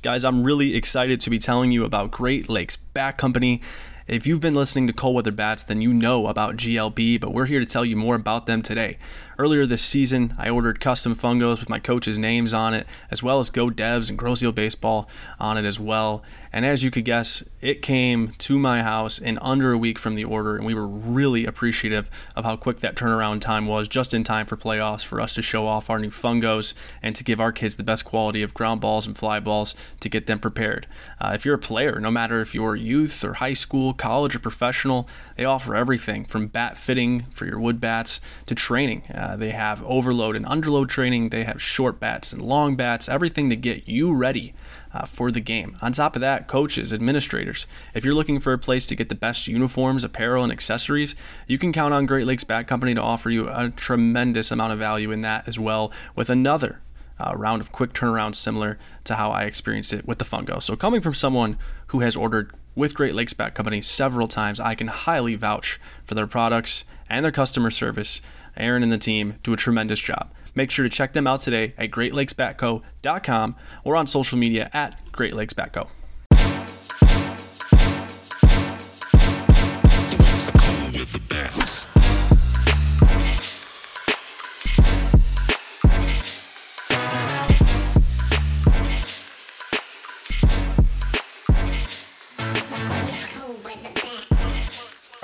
Guys, I'm really excited to be telling you about Great Lakes Bat Company. If you've been listening to Cold Weather Bats, then you know about GLB, but we're here to tell you more about them today. Earlier this season, I ordered custom fungos with my coach's names on it, as well as Go Devs and Seal Baseball on it as well. And as you could guess, it came to my house in under a week from the order, and we were really appreciative of how quick that turnaround time was, just in time for playoffs, for us to show off our new fungos and to give our kids the best quality of ground balls and fly balls to get them prepared. Uh, if you're a player, no matter if you're youth or high school, college, or professional, they offer everything from bat fitting for your wood bats to training. Uh, they have overload and underload training, they have short bats and long bats, everything to get you ready uh, for the game. On top of that, coaches, administrators, if you're looking for a place to get the best uniforms, apparel, and accessories, you can count on Great Lakes Bat Company to offer you a tremendous amount of value in that as well with another uh, round of quick turnaround similar to how I experienced it with the Fungo. So, coming from someone who has ordered with Great Lakes Bat Company several times, I can highly vouch for their products and their customer service. Aaron and the team do a tremendous job. Make sure to check them out today at greatlakesbatco.com or on social media at greatlakesbatco.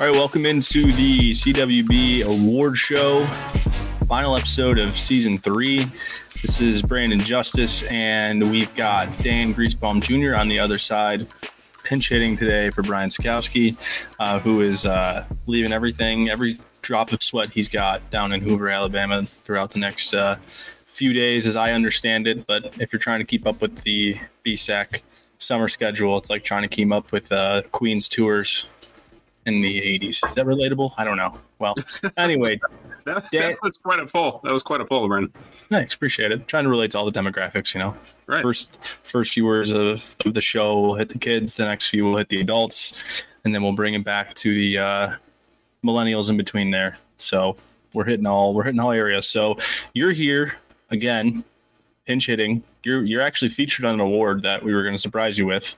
All right, welcome into the CWB Award Show final episode of season three. This is Brandon Justice, and we've got Dan Griesbaum Jr. on the other side, pinch hitting today for Brian Skowski, uh, who is uh, leaving everything, every drop of sweat he's got down in Hoover, Alabama, throughout the next uh, few days, as I understand it. But if you're trying to keep up with the BSAC summer schedule, it's like trying to keep up with uh, Queen's tours in the 80s. Is that relatable? I don't know. Well, anyway, that, that, was quite a pull. That was quite a pull, Brent. Thanks, appreciate it. Trying to relate to all the demographics, you know. Right. First, first few words of, of the show will hit the kids. The next few will hit the adults, and then we'll bring it back to the uh, millennials in between there. So we're hitting all we're hitting all areas. So you're here again, pinch hitting. You're you're actually featured on an award that we were going to surprise you with.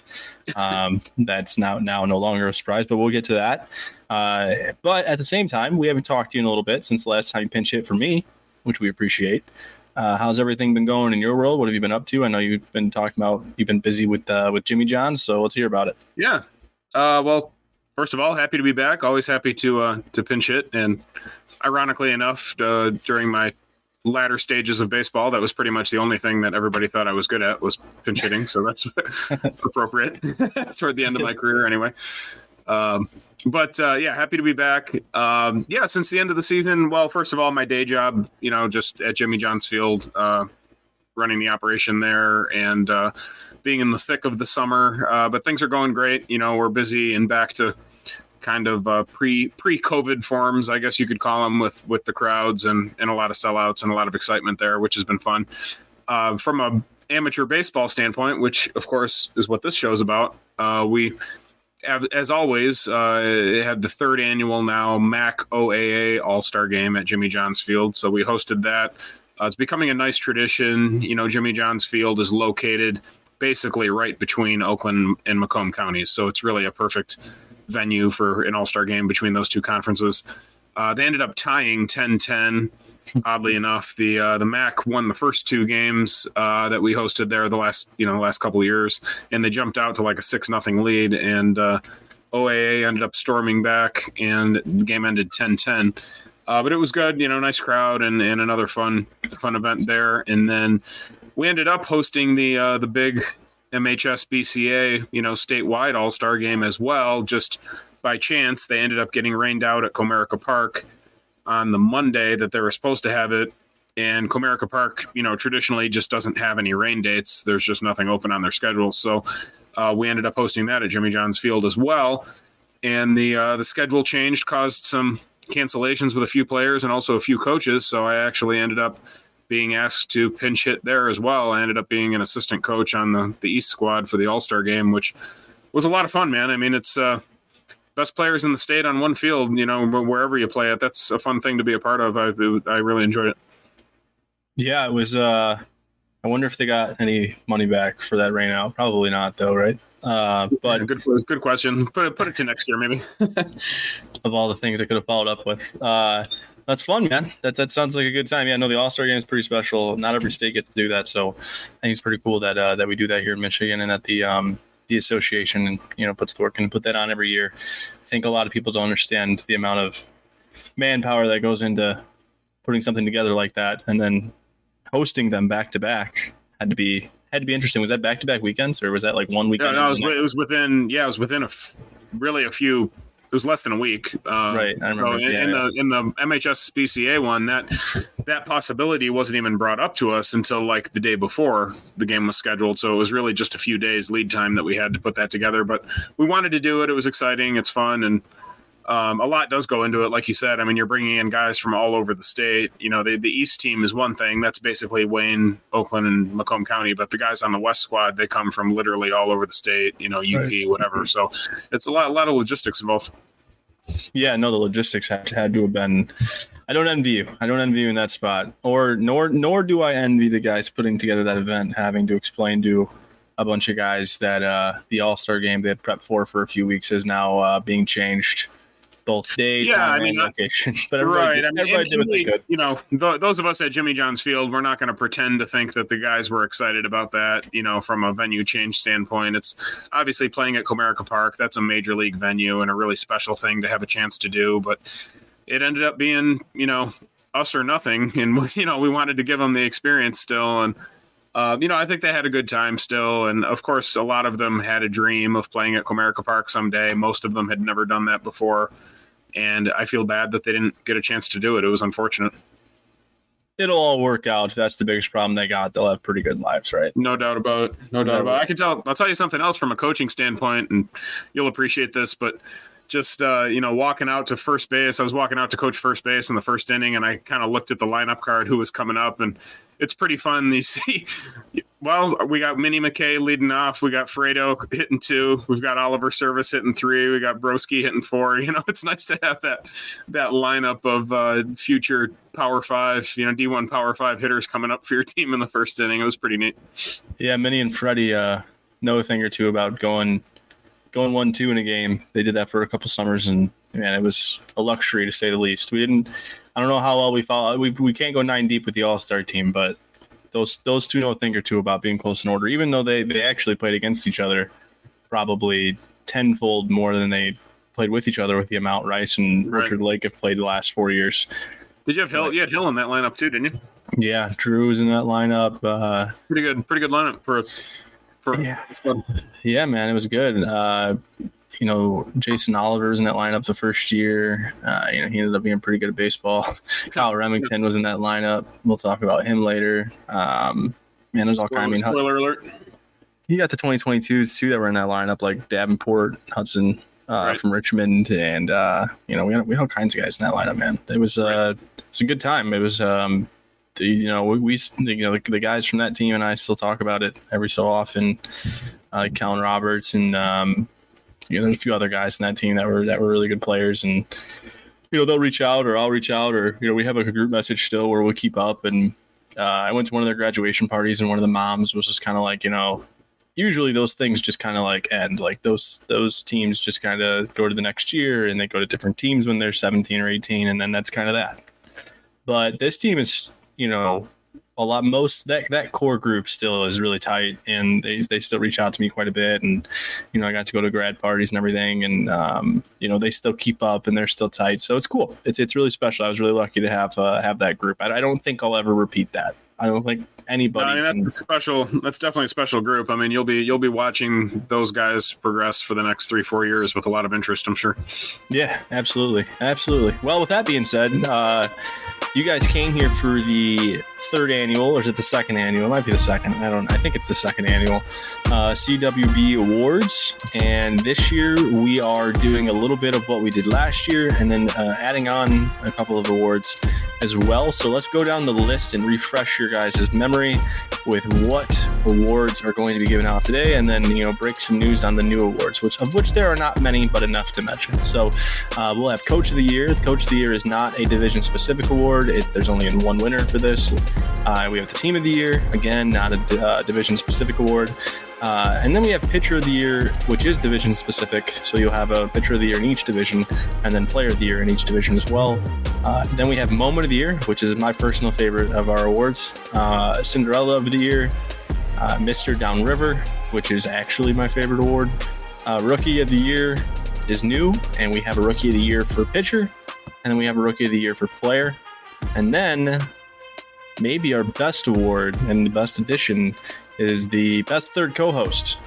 Um, that's now now no longer a surprise, but we'll get to that. Uh, but at the same time, we haven't talked to you in a little bit since the last time you pinch hit for me, which we appreciate. Uh, how's everything been going in your world? What have you been up to? I know you've been talking about you've been busy with uh, with Jimmy John's, so let's hear about it. Yeah. Uh, well, first of all, happy to be back. Always happy to uh, to pinch hit, and ironically enough, uh, during my latter stages of baseball, that was pretty much the only thing that everybody thought I was good at was pinch hitting. So that's appropriate toward the end of my career, anyway. Um, but uh, yeah, happy to be back. Um, yeah, since the end of the season. Well, first of all, my day job, you know, just at Jimmy John's Field, uh, running the operation there, and uh, being in the thick of the summer. Uh, but things are going great. You know, we're busy and back to kind of uh, pre pre COVID forms, I guess you could call them, with with the crowds and and a lot of sellouts and a lot of excitement there, which has been fun. Uh, from a amateur baseball standpoint, which of course is what this show's about, we as always, uh, had the third annual now MAC OAA All Star Game at Jimmy John's Field. So we hosted that. Uh, it's becoming a nice tradition. You know, Jimmy John's Field is located basically right between Oakland and Macomb counties, so it's really a perfect venue for an All Star game between those two conferences. Uh, they ended up tying 10-10 oddly enough, the uh, the MAC won the first two games uh, that we hosted there the last you know the last couple years, and they jumped out to like a six nothing lead, and uh, OAA ended up storming back, and the game ended 10-10. Uh, but it was good, you know, nice crowd and, and another fun fun event there, and then we ended up hosting the uh, the big MHS BCA you know statewide All Star game as well, just by chance they ended up getting rained out at Comerica Park on the Monday that they were supposed to have it. And Comerica Park, you know, traditionally just doesn't have any rain dates. There's just nothing open on their schedule. So uh, we ended up hosting that at Jimmy John's Field as well. And the uh, the schedule changed, caused some cancellations with a few players and also a few coaches. So I actually ended up being asked to pinch hit there as well. I ended up being an assistant coach on the, the East squad for the All Star game, which was a lot of fun, man. I mean, it's uh, best players in the state on one field, you know, wherever you play it. That's a fun thing to be a part of. I I really enjoyed it. Yeah, it was. Uh, I wonder if they got any money back for that rain out. Probably not, though, right? Uh, but good, good question. Put it, put it to next year, maybe. of all the things I could have followed up with, uh, that's fun, man. That that sounds like a good time. Yeah, no, the All Star game is pretty special. Not every state gets to do that, so I think it's pretty cool that uh, that we do that here in Michigan and that the um, the association and you know puts the work and put that on every year. I think a lot of people don't understand the amount of manpower that goes into putting something together like that, and then hosting them back to back had to be had to be interesting. Was that back to back weekends or was that like one weekend? No, no it, was, it was within yeah, it was within a f- really a few was less than a week. Uh, right. I remember. So in, yeah, in yeah. the in the MHS BCA one, that that possibility wasn't even brought up to us until like the day before the game was scheduled. So it was really just a few days lead time that we had to put that together. But we wanted to do it. It was exciting. It's fun, and um, a lot does go into it. Like you said, I mean, you're bringing in guys from all over the state. You know, the the East team is one thing. That's basically Wayne, Oakland, and Macomb County. But the guys on the West squad, they come from literally all over the state. You know, UP, right. whatever. So it's a lot, a lot of logistics involved. Yeah, no, the logistics had, had to have been. I don't envy you. I don't envy you in that spot, or nor nor do I envy the guys putting together that event, having to explain to a bunch of guys that uh, the All Star game they had prepped for for a few weeks is now uh, being changed both days, yeah, I mean, location. But right, did, I mean, everybody did what. You know, th- those of us at Jimmy John's Field, we're not going to pretend to think that the guys were excited about that. You know, from a venue change standpoint, it's obviously playing at Comerica Park. That's a major league venue and a really special thing to have a chance to do. But it ended up being, you know, us or nothing, and you know, we wanted to give them the experience still, and. Uh, you know, I think they had a good time still. And of course, a lot of them had a dream of playing at Comerica Park someday. Most of them had never done that before and I feel bad that they didn't get a chance to do it. It was unfortunate. It'll all work out. That's the biggest problem they got. They'll have pretty good lives, right? No doubt about it. No doubt about it. I can tell. I'll tell you something else from a coaching standpoint, and you'll appreciate this. But just uh, you know, walking out to first base, I was walking out to coach first base in the first inning, and I kind of looked at the lineup card, who was coming up, and it's pretty fun. You see, well, we got Minnie McKay leading off. We got Fredo hitting two. We've got Oliver Service hitting three. We got Broski hitting four. You know, it's nice to have that that lineup of uh, future Power Five, you know, D one Power Five hitters coming up for your team in the first inning. It was pretty neat. Yeah, Minnie and Freddie uh, know a thing or two about going going one two in a game. They did that for a couple summers, and man, it was a luxury to say the least. We didn't I don't know how well we follow. We, we can't go nine deep with the All Star team, but those those two know a thing or two about being close in order. Even though they they actually played against each other, probably tenfold more than they played with each other with the amount Rice and right. Orchard Lake have played the last four years. Did you have Hill? You had Hill in that lineup too, didn't you? Yeah, Drew was in that lineup. Uh, pretty good, pretty good lineup for. for yeah, yeah, man, it was good. Uh, you know, Jason Oliver was in that lineup the first year. Uh, you know, he ended up being pretty good at baseball. Kyle Remington was in that lineup. We'll talk about him later. Um, man, there's all kind. I mean, spoiler alert. You got the 2022s too that were in that lineup, like Davenport, Hudson uh, right. from Richmond, and uh, you know, we had, we had all kinds of guys in that lineup. Man, it was uh, it was a good time. It was. Um, you know, we, we you know the, the, guys from that team and I still talk about it every so often. Uh, Roberts and um, you know, there's a few other guys in that team that were that were really good players, and you know they'll reach out or I'll reach out or you know we have a group message still where we'll keep up. And uh, I went to one of their graduation parties, and one of the moms was just kind of like, you know, usually those things just kind of like end. Like those those teams just kind of go to the next year, and they go to different teams when they're 17 or 18, and then that's kind of that. But this team is, you know, a lot most that that core group still is really tight and they, they still reach out to me quite a bit and you know i got to go to grad parties and everything and um, you know they still keep up and they're still tight so it's cool it's, it's really special i was really lucky to have uh, have that group I, I don't think i'll ever repeat that i don't think anybody. No, I mean, that's can... special. That's definitely a special group. I mean, you'll be you'll be watching those guys progress for the next three four years with a lot of interest. I'm sure. Yeah, absolutely, absolutely. Well, with that being said, uh, you guys came here for the third annual, or is it the second annual? It might be the second. I don't. I think it's the second annual uh, CWB Awards, and this year we are doing a little bit of what we did last year, and then uh, adding on a couple of awards as well. So let's go down the list and refresh your guys' memory with what awards are going to be given out today, and then you know break some news on the new awards, which of which there are not many, but enough to mention. So uh, we'll have Coach of the Year. Coach of the Year is not a division-specific award. It, there's only one winner for this. Uh, we have the Team of the Year, again, not a uh, division specific award. Uh, and then we have Pitcher of the Year, which is division specific. So you'll have a Pitcher of the Year in each division, and then Player of the Year in each division as well. Uh, then we have Moment of the Year, which is my personal favorite of our awards. Uh, Cinderella of the Year, uh, Mr. Downriver, which is actually my favorite award. Rookie of the Year is new, and we have a Rookie of the Year for pitcher, and then we have a Rookie of the Year for player. And then maybe our best award and the best addition is the best third co-host.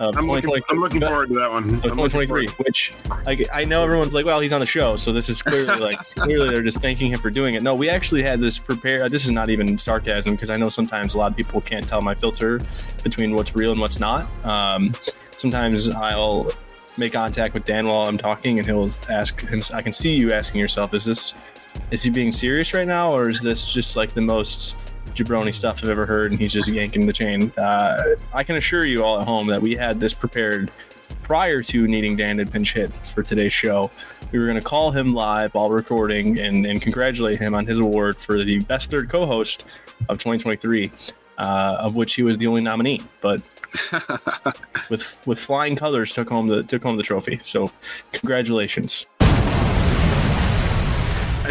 I'm, looking, I'm looking forward to that one. Of 2023, which like I know everyone's like, well, he's on the show, so this is clearly like clearly they're just thanking him for doing it. No, we actually had this prepared. This is not even sarcasm because I know sometimes a lot of people can't tell my filter between what's real and what's not. Um, sometimes I'll make contact with Dan while I'm talking, and he'll ask him. I can see you asking yourself, "Is this is he being serious right now, or is this just like the most jabroni stuff I've ever heard, and he's just yanking the chain. Uh, I can assure you all at home that we had this prepared prior to needing Dan to pinch hit for today's show. We were going to call him live while recording and, and congratulate him on his award for the best third co-host of 2023, uh, of which he was the only nominee. But with with flying colors, took home the took home the trophy. So, congratulations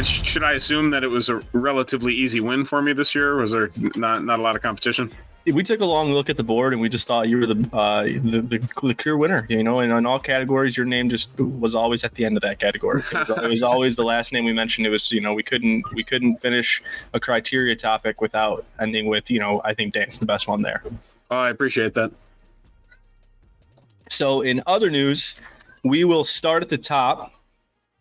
should I assume that it was a relatively easy win for me this year? Was there not not a lot of competition? We took a long look at the board and we just thought you were the uh, the, the, the clear winner. You know, and in all categories, your name just was always at the end of that category. It was, it was always the last name we mentioned. It was you know we couldn't we couldn't finish a criteria topic without ending with you know I think Dan's the best one there. Oh, I appreciate that. So in other news, we will start at the top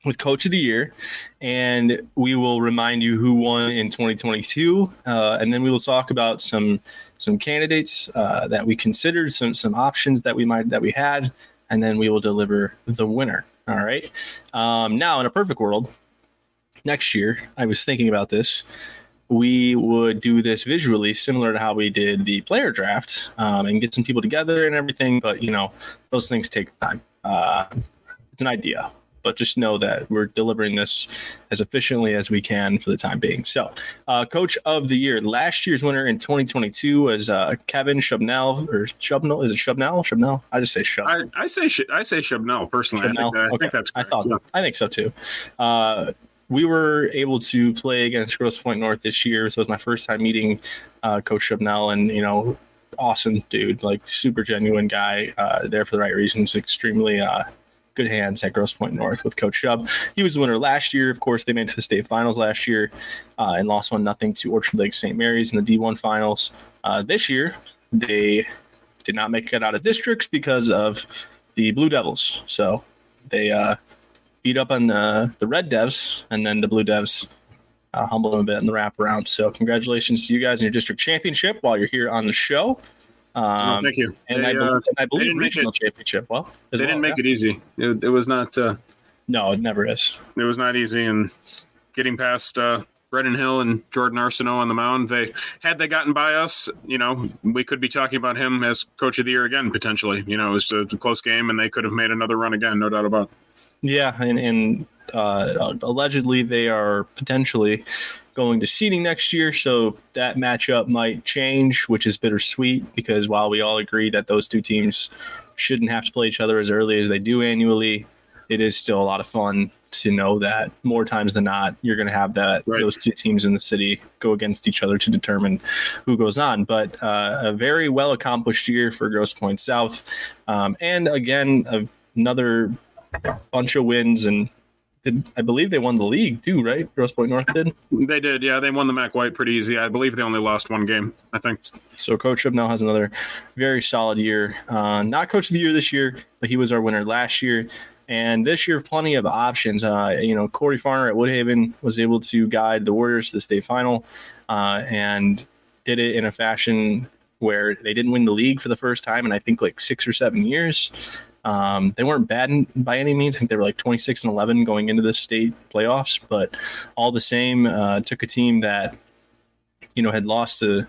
with Coach of the Year, and we will remind you who won in 2022, uh, and then we will talk about some some candidates uh, that we considered, some some options that we might that we had, and then we will deliver the winner. All right. Um, now, in a perfect world, next year, I was thinking about this. We would do this visually, similar to how we did the player draft, um, and get some people together and everything. But you know, those things take time. Uh, it's an idea but just know that we're delivering this as efficiently as we can for the time being. So, uh, coach of the year, last year's winner in 2022 was uh, Kevin Shubnell or Shubnell. Is it Shubnell? Shubnell? I just say Shub. I, I say I say Shubnell personally. Shubnell? I, think, I okay. think that's. Correct. I thought. Yeah. I think so too. Uh, we were able to play against Grosse Pointe North this year, so it was my first time meeting uh, Coach Shubnell, and you know, awesome dude, like super genuine guy, uh, there for the right reasons, extremely uh, good hands at Grosse Pointe North with Coach Shub. He was the winner last year. Of course, they made it to the state finals last year uh, and lost one nothing to Orchard Lake St. Mary's in the D1 finals. Uh, this year, they did not make it out of districts because of the Blue Devils. So they uh, beat up on the, the Red Devs, and then the Blue Devs uh, humbled them a bit in the wraparound. So congratulations to you guys in your district championship while you're here on the show. Um, thank you. And they, I believe, uh, I believe regional it, championship. Well, they well, didn't make yeah. it easy. It, it was not. Uh, no, it never is. It was not easy, and getting past uh, Brennan Hill and Jordan Arsenault on the mound, they had they gotten by us, you know, we could be talking about him as coach of the year again potentially. You know, it was a, a close game, and they could have made another run again, no doubt about. it. Yeah, and, and uh, allegedly they are potentially going to seeding next year, so that matchup might change, which is bittersweet because while we all agree that those two teams shouldn't have to play each other as early as they do annually, it is still a lot of fun to know that more times than not you're going to have that right. those two teams in the city go against each other to determine who goes on. But uh, a very well accomplished year for Grosse Pointe South, um, and again another bunch of wins and did, I believe they won the league too, right? Grosse Pointe North did. They did, yeah. They won the Mac White pretty easy. I believe they only lost one game. I think. So Coach now has another very solid year. Uh, not Coach of the Year this year, but he was our winner last year. And this year, plenty of options. Uh, you know, Corey Farner at Woodhaven was able to guide the Warriors to the state final, uh, and did it in a fashion where they didn't win the league for the first time in I think like six or seven years. Um, they weren't bad in, by any means. I think they were like 26 and 11 going into the state playoffs, but all the same, uh, took a team that you know had lost to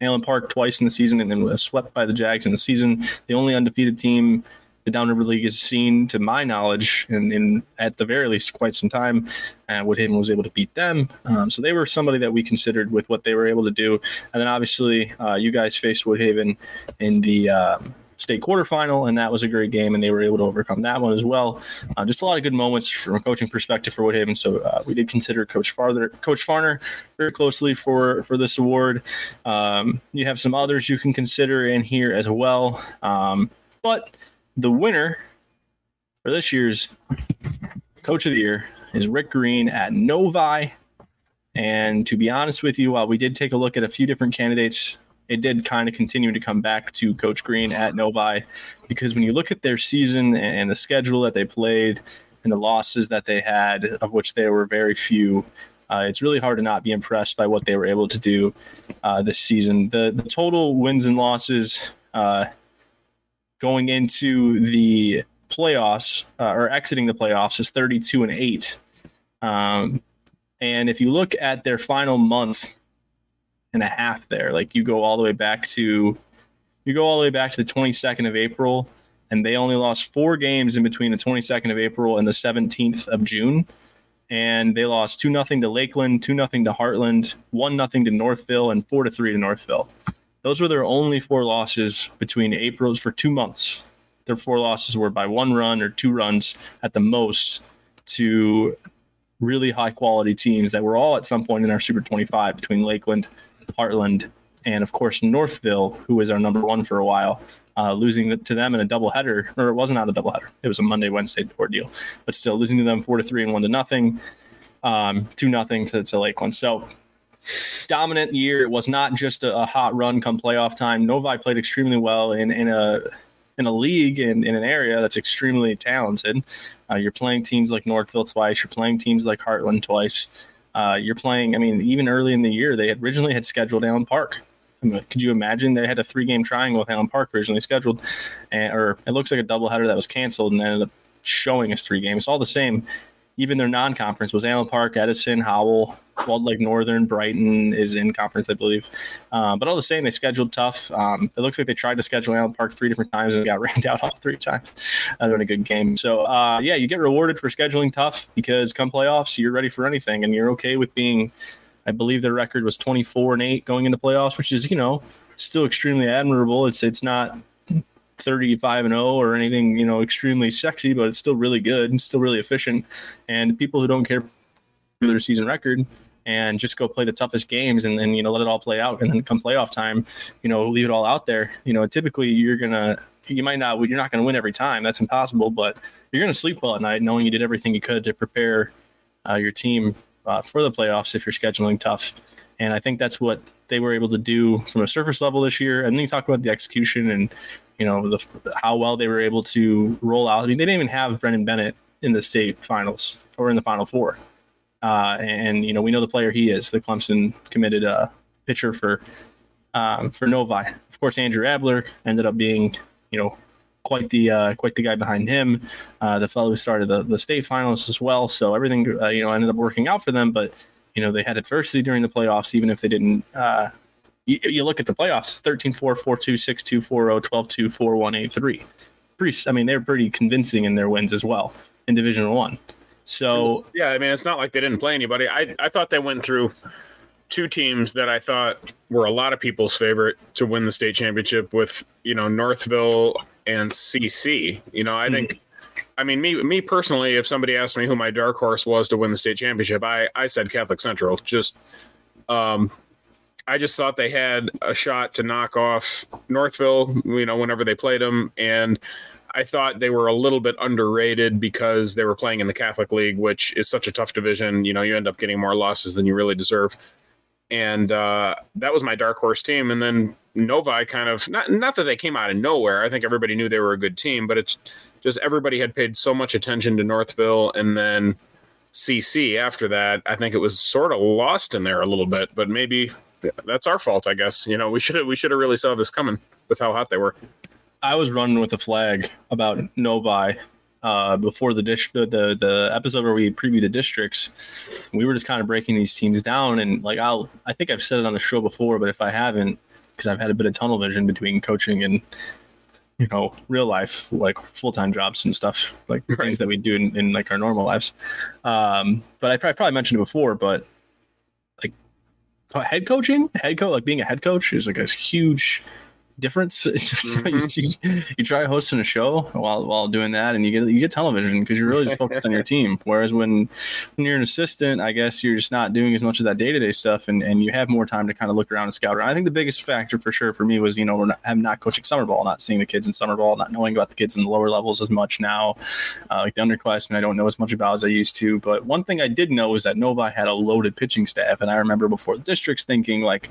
Allen Park twice in the season and then was swept by the Jags in the season. The only undefeated team the Downriver League has seen, to my knowledge, and at the very least quite some time. And Woodhaven was able to beat them, um, so they were somebody that we considered with what they were able to do. And then obviously, uh, you guys faced Woodhaven in the um, state quarterfinal, and that was a great game, and they were able to overcome that one as well. Uh, just a lot of good moments from a coaching perspective for Woodhaven. So uh, we did consider Coach Farther, Coach Farner, very closely for for this award. Um, you have some others you can consider in here as well, um, but the winner for this year's Coach of the Year is Rick Green at Novi. And to be honest with you, while we did take a look at a few different candidates, it did kind of continue to come back to Coach Green at Novi because when you look at their season and the schedule that they played and the losses that they had, of which there were very few, uh, it's really hard to not be impressed by what they were able to do uh, this season. The, the total wins and losses uh, going into the playoffs uh, or exiting the playoffs is 32 and 8. Um, and if you look at their final month and a half there, like you go all the way back to you go all the way back to the 22nd of April and they only lost four games in between the 22nd of April and the 17th of June. And they lost two nothing to Lakeland, two nothing to Hartland, one nothing to Northville, and four to three to Northville. Those were their only four losses between April's for two months. Their four losses were by one run or two runs at the most to really high quality teams that were all at some point in our Super 25 between Lakeland, Hartland, and of course Northville, who was our number one for a while, uh, losing to them in a doubleheader, or it wasn't out a doubleheader. It was a Monday Wednesday ordeal, but still losing to them four to three and one to nothing, um, two nothing to, to Lakeland. So dominant year. It was not just a, a, hot run come playoff time. Novi played extremely well in, in a in a league in, in an area that's extremely talented. Uh, you're playing teams like Northville twice. You're playing teams like Hartland twice. Uh, you're playing. I mean, even early in the year, they had originally had scheduled Allen Park. I mean, could you imagine they had a three game triangle with Allen Park originally scheduled, and, or it looks like a doubleheader that was canceled and ended up showing us three games. All the same, even their non-conference was Allen Park, Edison, Howell, Walled Lake Northern, Brighton is in conference, I believe. Um, but all the same, they scheduled tough. Um, it looks like they tried to schedule Allen Park three different times and got rained out all three times. That was a good game. So uh, yeah, you get rewarded for scheduling tough because come playoffs, you're ready for anything, and you're okay with being. I believe their record was 24 and eight going into playoffs, which is you know still extremely admirable. It's it's not 35 and 0 or anything, you know, extremely sexy, but it's still really good and still really efficient. And people who don't care for their season record and just go play the toughest games and then, you know, let it all play out. And then come playoff time, you know, leave it all out there. You know, typically you're going to, you might not, you're not going to win every time. That's impossible, but you're going to sleep well at night knowing you did everything you could to prepare uh, your team uh, for the playoffs if you're scheduling tough. And I think that's what they were able to do from a surface level this year. And then you talk about the execution and you know the, how well they were able to roll out. I mean, they didn't even have Brendan Bennett in the state finals or in the final four. Uh, and you know, we know the player he is, the Clemson committed uh, pitcher for um, for Novi. Of course, Andrew Abler ended up being, you know, quite the uh, quite the guy behind him, uh, the fellow who started the, the state finals as well. So everything, uh, you know, ended up working out for them. But you know, they had adversity during the playoffs, even if they didn't uh, you, you look at the playoffs, it's 13 4, 4 2, 6 2, 4 0, 12 2, 4 1, 8 3. Pretty, I mean, they're pretty convincing in their wins as well in Division One. So, yeah, I mean, it's not like they didn't play anybody. I, I thought they went through two teams that I thought were a lot of people's favorite to win the state championship with, you know, Northville and CC. You know, I mm-hmm. think. I mean, me me personally, if somebody asked me who my dark horse was to win the state championship, I I said Catholic Central. Just um, I just thought they had a shot to knock off Northville, you know, whenever they played them. And I thought they were a little bit underrated because they were playing in the Catholic League, which is such a tough division. You know, you end up getting more losses than you really deserve. And uh, that was my dark horse team. And then Novi kind of not not that they came out of nowhere. I think everybody knew they were a good team, but it's just everybody had paid so much attention to Northville and then CC after that. I think it was sort of lost in there a little bit, but maybe that's our fault, I guess. You know, we should have we should have really saw this coming with how hot they were. I was running with a flag about Novi uh, before the, dish, the the the episode where we preview the districts. We were just kind of breaking these teams down, and like I'll I think I've said it on the show before, but if I haven't, because I've had a bit of tunnel vision between coaching and you know real life like full-time jobs and stuff like Right. things that we do in, in like our normal lives um but i probably, probably mentioned it before but head coaching? Head coach like being a head coach is like a huge difference? So you, you, try hosting a show while while doing that and you get you get television because you're really just focused on your team. Whereas when when you're an assistant i guess you're just not doing as much of that day-to-day stuff and, and you have more time to kind of look around and scout around. I think the biggest factor for sure for me was you know we're not, I'm not coaching summer ball not seeing the kids in summer ball not knowing about the kids in the lower levels as much now uh, like the underclassmen i don't know as much about as i used to. But one thing i did know is that novi had a loaded pitching staff and i remember before the districts thinking like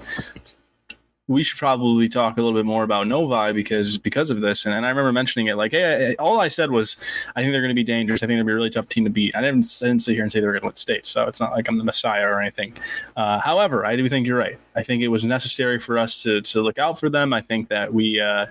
we should probably talk a little bit more about Novi because because of this. And, and I remember mentioning it like, hey, I- all I said was, I think they're going to be dangerous. I think they're going to be a really tough team to beat. I didn't, I didn't sit here and say they were going to win states, So it's not like I'm the messiah or anything. Uh, however, I do think you're right. I think it was necessary for us to to look out for them. I think that we uh,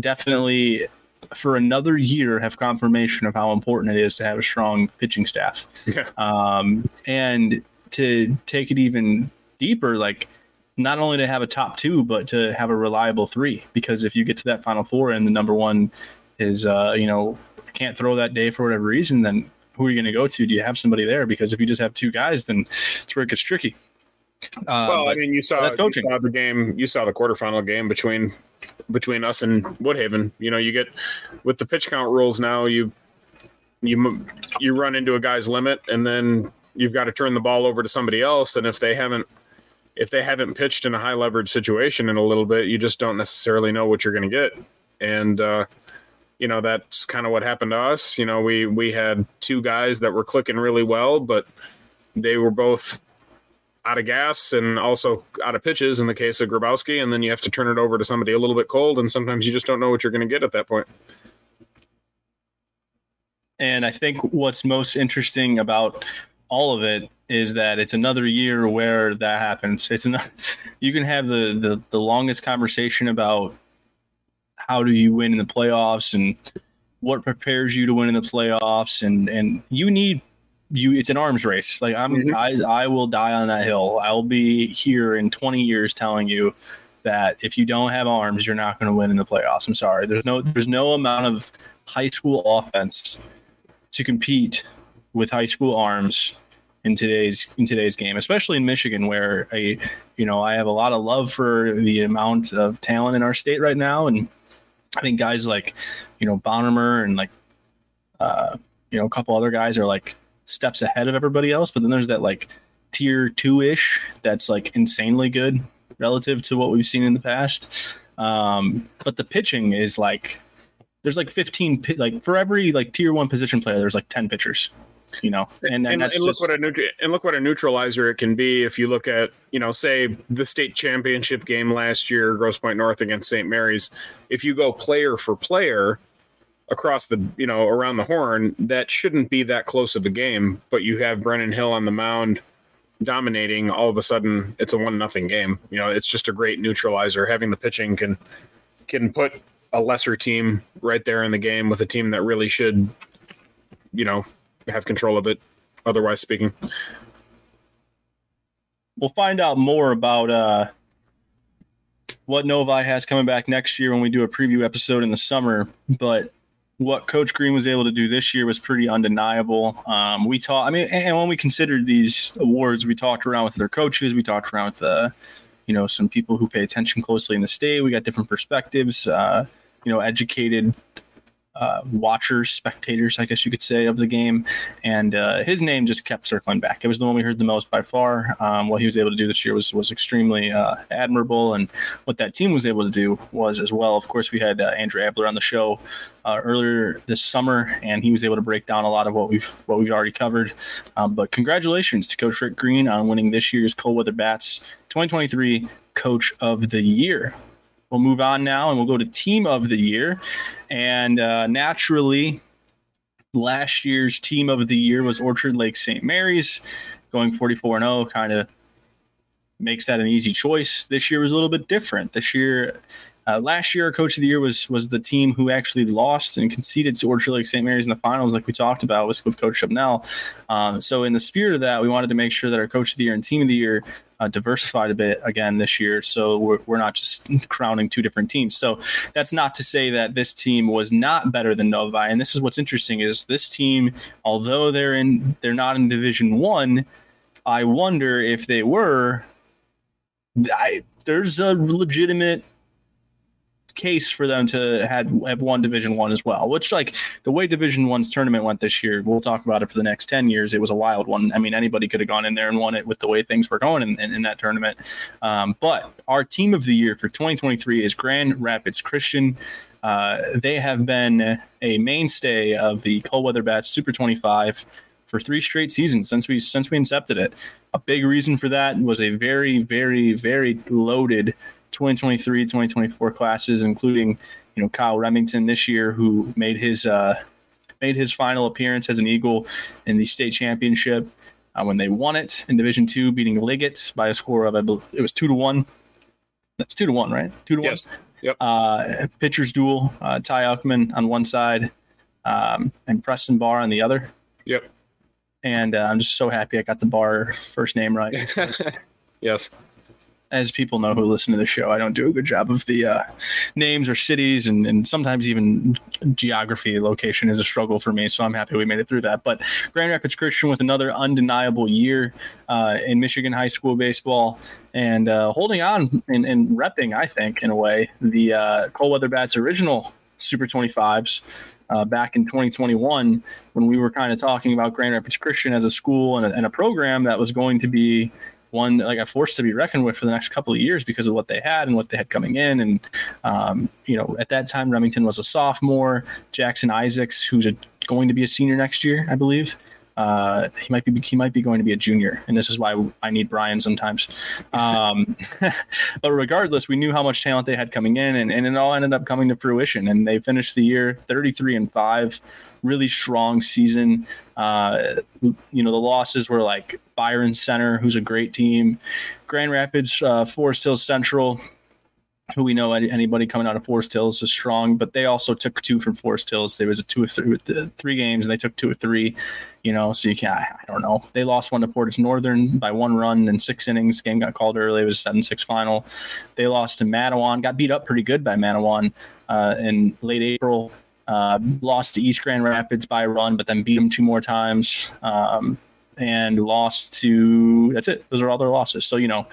definitely. For another year, have confirmation of how important it is to have a strong pitching staff Yeah. um, and to take it even deeper, like not only to have a top two, but to have a reliable three. Because if you get to that final four and the number one is, uh, you know, can't throw that day for whatever reason, then who are you going to go to? Do you have somebody there? Because if you just have two guys, then it's where it gets tricky. Um, Well, I mean, you saw, that's you saw the game. You saw the quarterfinal game between between us and Woodhaven. You know, you get with the pitch count rules now. You you you run into a guy's limit, and then you've got to turn the ball over to somebody else. And if they haven't if they haven't pitched in a high leverage situation in a little bit, you just don't necessarily know what you're going to get. And uh, you know that's kind of what happened to us. You know, we we had two guys that were clicking really well, but they were both out of gas and also out of pitches in the case of Grabowski, and then you have to turn it over to somebody a little bit cold, and sometimes you just don't know what you're going to get at that point. And I think what's most interesting about all of it is that it's another year where that happens. It's not you can have the, the the longest conversation about how do you win in the playoffs and what prepares you to win in the playoffs and and you need you it's an arms race. Like I'm Mhm. I I will die on that hill. I'll be here in 20 years telling you that if you don't have arms, you're not going to win in the playoffs. I'm sorry. There's no there's no amount of high school offense to compete with high school arms in today's in today's game, especially in Michigan, where a you know I have a lot of love for the amount of talent in our state right now, and I think guys like you know Bonnermer and like uh, you know a couple other guys are like steps ahead of everybody else, but then there's that like tier two ish that's like insanely good relative to what we've seen in the past. Um, but the pitching is like there's like 15 pi- like for every like tier one position player there's like 10 pitchers you know and, and, And, that's and look just, what a neut- and look what a neutralizer it can be if you look at you know say the state championship game last year, Grosse Pointe North against St. Mary's. If you go player for player across the you know around the horn, that shouldn't be that close of a game. But you have Brennan Hill on the mound dominating. All of a sudden, it's a one nothing game. You know, it's just a great neutralizer. Having the pitching can can put a lesser team right there in the game with a team that really should, you know, have control of it. Otherwise speaking, we'll find out more about uh what novi has coming back next year when we do a preview episode in the summer but what coach green was able to do this year was pretty undeniable um, we talked i mean and when we considered these awards we talked around with their coaches we talked around with uh, you know some people who pay attention closely in the state we got different perspectives uh, you know educated uh, watchers, spectators, I guess you could say, of the game. And uh, his name just kept circling back. It was the one we heard the most by far. Um, what he was able to do this year was was extremely uh, admirable, and what that team was able to do was as well. Of course, we had uh, Andrew Abler on the show uh, earlier this summer, and he was able to break down a lot of what we've what we've already covered. Um, but congratulations to Coach Rick Green on winning this year's Cold Weather Bats 2023 Coach of the Year. We'll move on now and we'll go to Team of the Year. And uh, naturally, last year's Team of the Year was Orchard Lake St. Mary's, going 44 0, kind of makes that an easy choice. This year was a little bit different. This year, Uh, last year, Coach of the Year was was the team who actually lost and conceded to Orchard Lake St. Mary's in the finals, like we talked about with, with Coach Shubnell. Um, so, in the spirit of that, we wanted to make sure that our Coach of the Year and Team of the Year uh, diversified a bit again this year. So we're, we're not just crowning two different teams. So that's not to say that this team was not better than Novi. And this is what's interesting is this team, although they're in, they're not in Division One. I wonder if they were. I, there's a legitimate case for them to had have won Division One as well. Which like the way Division One's tournament went this year, we'll talk about it for the next ten years. It was a wild one. I mean, anybody could have gone in there and won it with the way things were going in, in, in that tournament. Um, but our team of the year for 2023 is Grand Rapids Christian. Uh, they have been a mainstay of the cold weather bats Super 25 for three straight seasons since we since we incepted it. A big reason for that was a very, very, very loaded 2023, 2024 classes, including you know Kyle Remington this year, who made his uh, made his final appearance as an Eagle in the state championship uh, when they won it in Division Two, beating Liggett by a score of I believe it was two to one. That's two to one, right? Two to yes. one. Yep. Uh, pitchers duel: uh, Ty Uckman on one side, um, and Preston Barr on the other. Yep. And uh, I'm just so happy I got the Barr first name right. yes as people know who listen to the show, I don't do a good job of the uh, names or cities, and, and sometimes even geography, location is a struggle for me. So I'm happy we made it through that. But Grand Rapids Christian with another undeniable year uh, in Michigan high school baseball and uh, holding on and, and repping, I think, in a way, the uh, Cold Weather Bats original Super 25s. Uh, back in 2021, when we were kind of talking about Grand Rapids Christian as a school and a, and a program that was going to be one like a force to be reckoned with for the next couple of years because of what they had and what they had coming in. And um, you know, at that time, Remington was a sophomore. Jackson Isaacs, who's a, going to be a senior next year, I believe. Uh, he might be he might be going to be a junior, and this is why I need Brian sometimes. Um, but regardless, we knew how much talent they had coming in, and, and it all ended up coming to fruition. And they finished the year 33 and five, really strong season. Uh, you know, the losses were like Byron Center, who's a great team, Grand Rapids, uh, Forest Hills Central, who we know anybody coming out of Forest Hills is strong, but they also took two from Forest Hills. There was a two of three, three games, and they took two of three. You know, so you can't. I don't know. They lost one to Portage Northern by one run in six innings. Game got called early. It was seven six final. They lost to Mattawan. Got beat up pretty good by Mattawan uh, in late April. Uh, lost to East Grand Rapids by a run, but then beat them two more times. Um, and lost to that's it. Those are all their losses. So you know,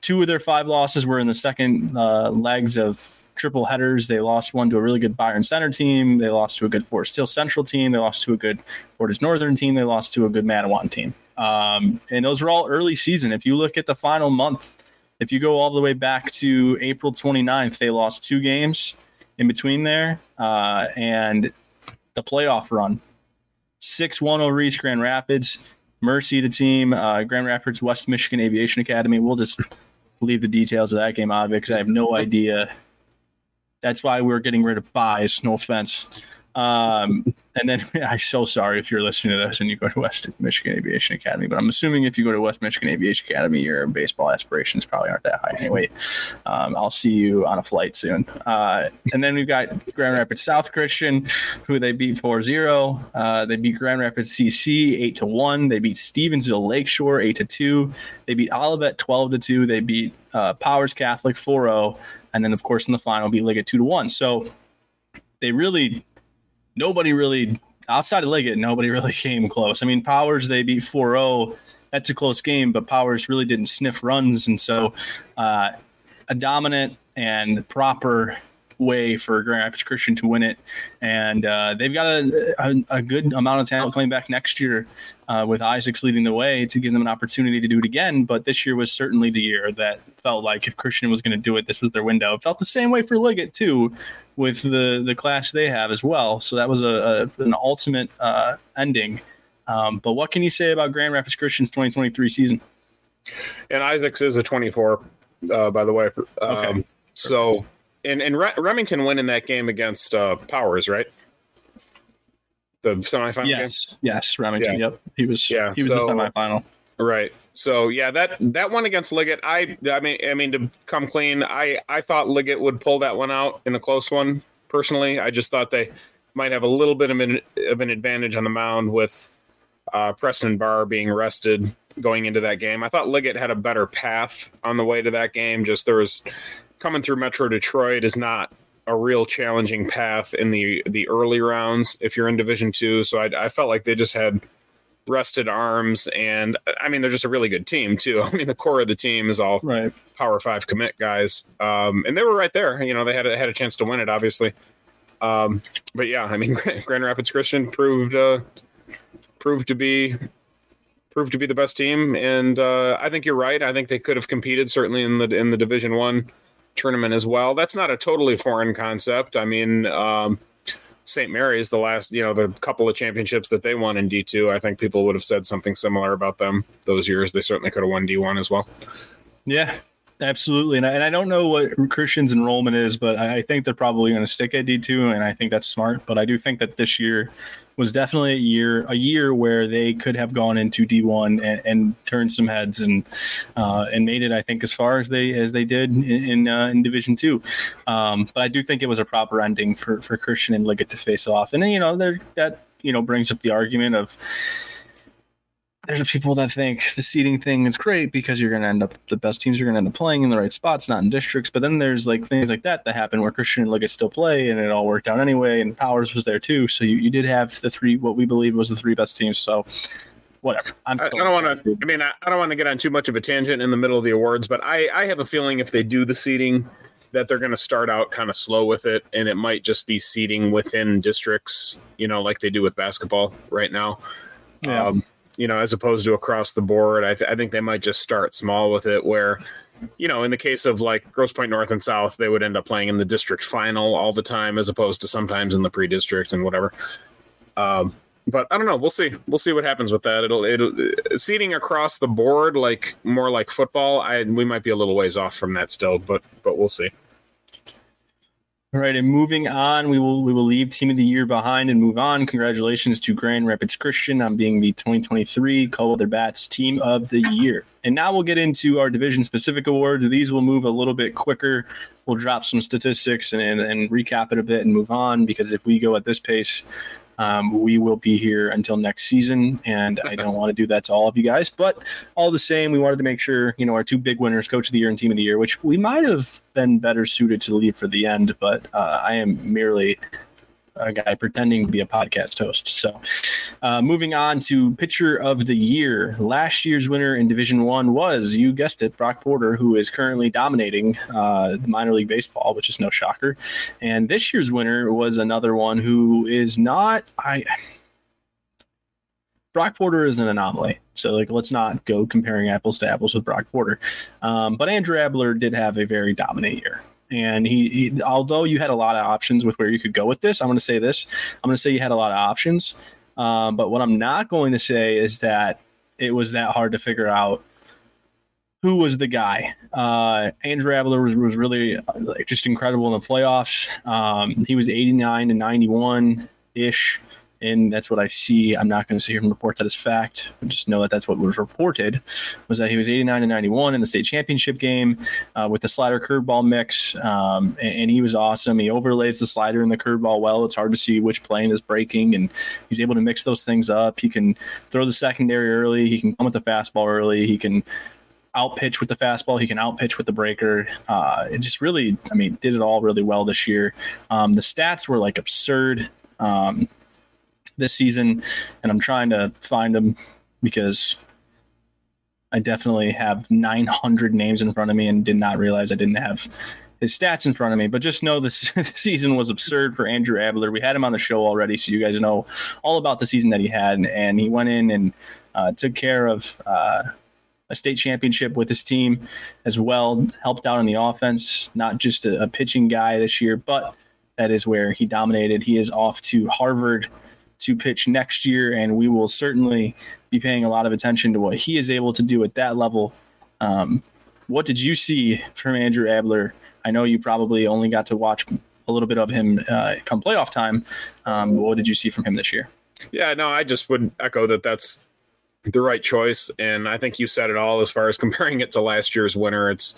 two of their five losses were in the second uh, legs of triple headers. They lost one to a really good Byron Center team. They lost to a good Forest Hill Central team. They lost to a good Portage Northern team. They lost to a good Mattawan team. Um, and those were all early season. If you look at the final month, if you go all the way back to April 29th, they lost two games in between there. Uh, and the playoff run 6 1 over East Grand Rapids. Mercy to team, uh, Grand Rapids West Michigan Aviation Academy. We'll just leave the details of that game out of it because I have no idea. That's why we're getting rid of buys. No offense. Um, and then I'm so sorry if you're listening to this and you go to West Michigan Aviation Academy, but I'm assuming if you go to West Michigan Aviation Academy, your baseball aspirations probably aren't that high anyway. Um, I'll see you on a flight soon. Uh, and then we've got Grand Rapids South Christian, who they beat 4 0. Uh, they beat Grand Rapids CC 8 to 1. They beat Stevensville Lakeshore 8 to 2. They beat Olivet 12 to 2. They beat uh, Powers Catholic 4 0. And then, of course, in the final, beat Liggett 2 to 1. So they really nobody really outside of Liggett, nobody really came close. I mean, Powers they beat 4-0. That's a close game, but Powers really didn't sniff runs, and so uh, a dominant and proper way for Grand Rapids Christian to win it. And uh, they've got a, a, a, good amount of talent coming back next year uh, with Isaacs leading the way to give them an opportunity to do it again. But this year was certainly the year that felt like if Christian was going to do it, this was their window. It felt the same way for Liggett, too, with the the clash they have as well. So that was a, a an ultimate uh, ending. Um, but what can you say about Grand Rapids Christian's 2023 season? And Isaacs is a 24, uh, by the way. Um, okay. So, and and Remington winning that game against uh, Powers, right? The semifinal. Yes, game? yes, Remington. Yeah. Yep, he was. Yeah, he was so, the semifinal. Right. So yeah, that that one against Liggett, I I mean I mean to come clean, I I thought Liggett would pull that one out in a close one. Personally, I just thought they might have a little bit of an of an advantage on the mound with uh, Preston Barr being rested going into that game. I thought Liggett had a better path on the way to that game. Just there was coming through Metro Detroit is not a real challenging path in the the early rounds if you're in Division Two. So I, I felt like they just had rested arms, and I mean they're just a really good team too. I mean the core of the team is all right. Power Five commit guys, um, and they were right there. You know they had a, had a chance to win it, obviously. Um, but yeah, I mean Grand Rapids Christian proved uh, proved to be proved to be the best team, and uh, I think you're right. I think they could have competed certainly in the in the Division One tournament as well. That's not a totally foreign concept. I mean, um, St. Mary's, the last you know the couple of championships that they won in D two, I think people would have said something similar about them those years. They certainly could have won D one as well. Yeah, Absolutely, and I, and I don't know what Christian's enrollment is, but I think they're probably going to stick at D two, and I think that's smart. But I do think that this year was definitely a year a year where they could have gone into D one and, and, turned some heads and uh, and made it. I think as far as they as they did in in, uh, in Division two, um, but I do think it was a proper ending for for Christian and Liggett to face off, and then you know that you know brings up the argument of there's people that think the seeding thing is great because you're going to end up the best teams are going to end up playing in the right spots, not in districts. But then there's like things like that that happen where Christian and Liggett still play, and it all worked out anyway. And Powers was there too, so you, you did have the three what we believe was the three best teams. So whatever. I'm I, I don't want to. I mean, I, I don't want to get on too much of a tangent in the middle of the awards, but I I have a feeling if they do the seeding that they're going to start out kind of slow with it and it might just be seeding within districts you know like they do with basketball right now yeah. Um, you know, as opposed to across the board. I, th- I think they might just start small with it, where, you know, in the case of like Grosse Pointe North and South, they would end up playing in the district final all the time, as opposed to sometimes in the pre-district and whatever. Um, but I don't know. We'll see. We'll see what happens with that. It'll it'll seeding across the board, like more like football. I we might be a little ways off from that still, but but we'll see. All right, and moving on, we will we will leave Team of the Year behind and move on. Congratulations to Grand Rapids Christian on being the 2023 Cold Weather Bats Team of the Year. And now we'll get into our division specific awards. These will move a little bit quicker. We'll drop some statistics and, and, and recap it a bit and move on because if we go at this pace, um, we will be here until next season, and I don't want to do that to all of you guys. But all the same, we wanted to make sure you know our two big winners, Coach of the Year and Team of the Year, which we might have been better suited to leave for the end, but uh, I am merely a guy pretending to be a podcast host. So, uh, moving on to pitcher of the year. Last year's winner in Division One was, you guessed it, Brock Porter, who is currently dominating uh, the minor league baseball, which is no shocker. And this year's winner was another one who is not. I. Brock Porter is an anomaly. So, like, let's not go comparing apples to apples with Brock Porter. Um, but Andrew Abler did have a very dominant year. And he, he, although you had a lot of options with where you could go with this, I'm going to say this. I'm going to say you had a lot of options. Um, but what I'm not going to say is that it was that hard to figure out who was the guy. Uh, Andrew Abler was, was really like, just incredible in the playoffs. Um, he was 89 to 91 ish and that's what I see. I'm not going to sit here and report that as fact. I just know that that's what was reported. Was that he was 89 and 91 in the state championship game uh, with the slider curveball mix, um, and, and, he was awesome. He overlays the slider and the curveball well. It's hard to see which plane is breaking, and he's able to mix those things up. He can throw the secondary early. He can come with the fastball early. He can out pitch with the fastball. He can out pitch with the breaker. Uh, it just really, I mean, did it all really well this year. Um, the stats were like absurd. Um, this season, and I'm trying to find them because I definitely have 900 names in front of me and did not realize I didn't have his stats in front of me. But just know this season was absurd for Andrew Abler. We had him on the show already, so you guys know all about the season that he had, and he went in and uh, took care of. Uh, a state championship with his team as well, helped out on the offense, not just a, a pitching guy this year, but that is where he dominated. He is off to Harvard to pitch next year, and we will certainly be paying a lot of attention to what he is able to do at that level. Um, what did you see from Andrew Abler? I know you probably only got to watch a little bit of him uh, come playoff time. Um, what did you see from him this year? Yeah, no, I just would echo that. That's the right choice. And I think you said it all as far as comparing it to last year's winner. It's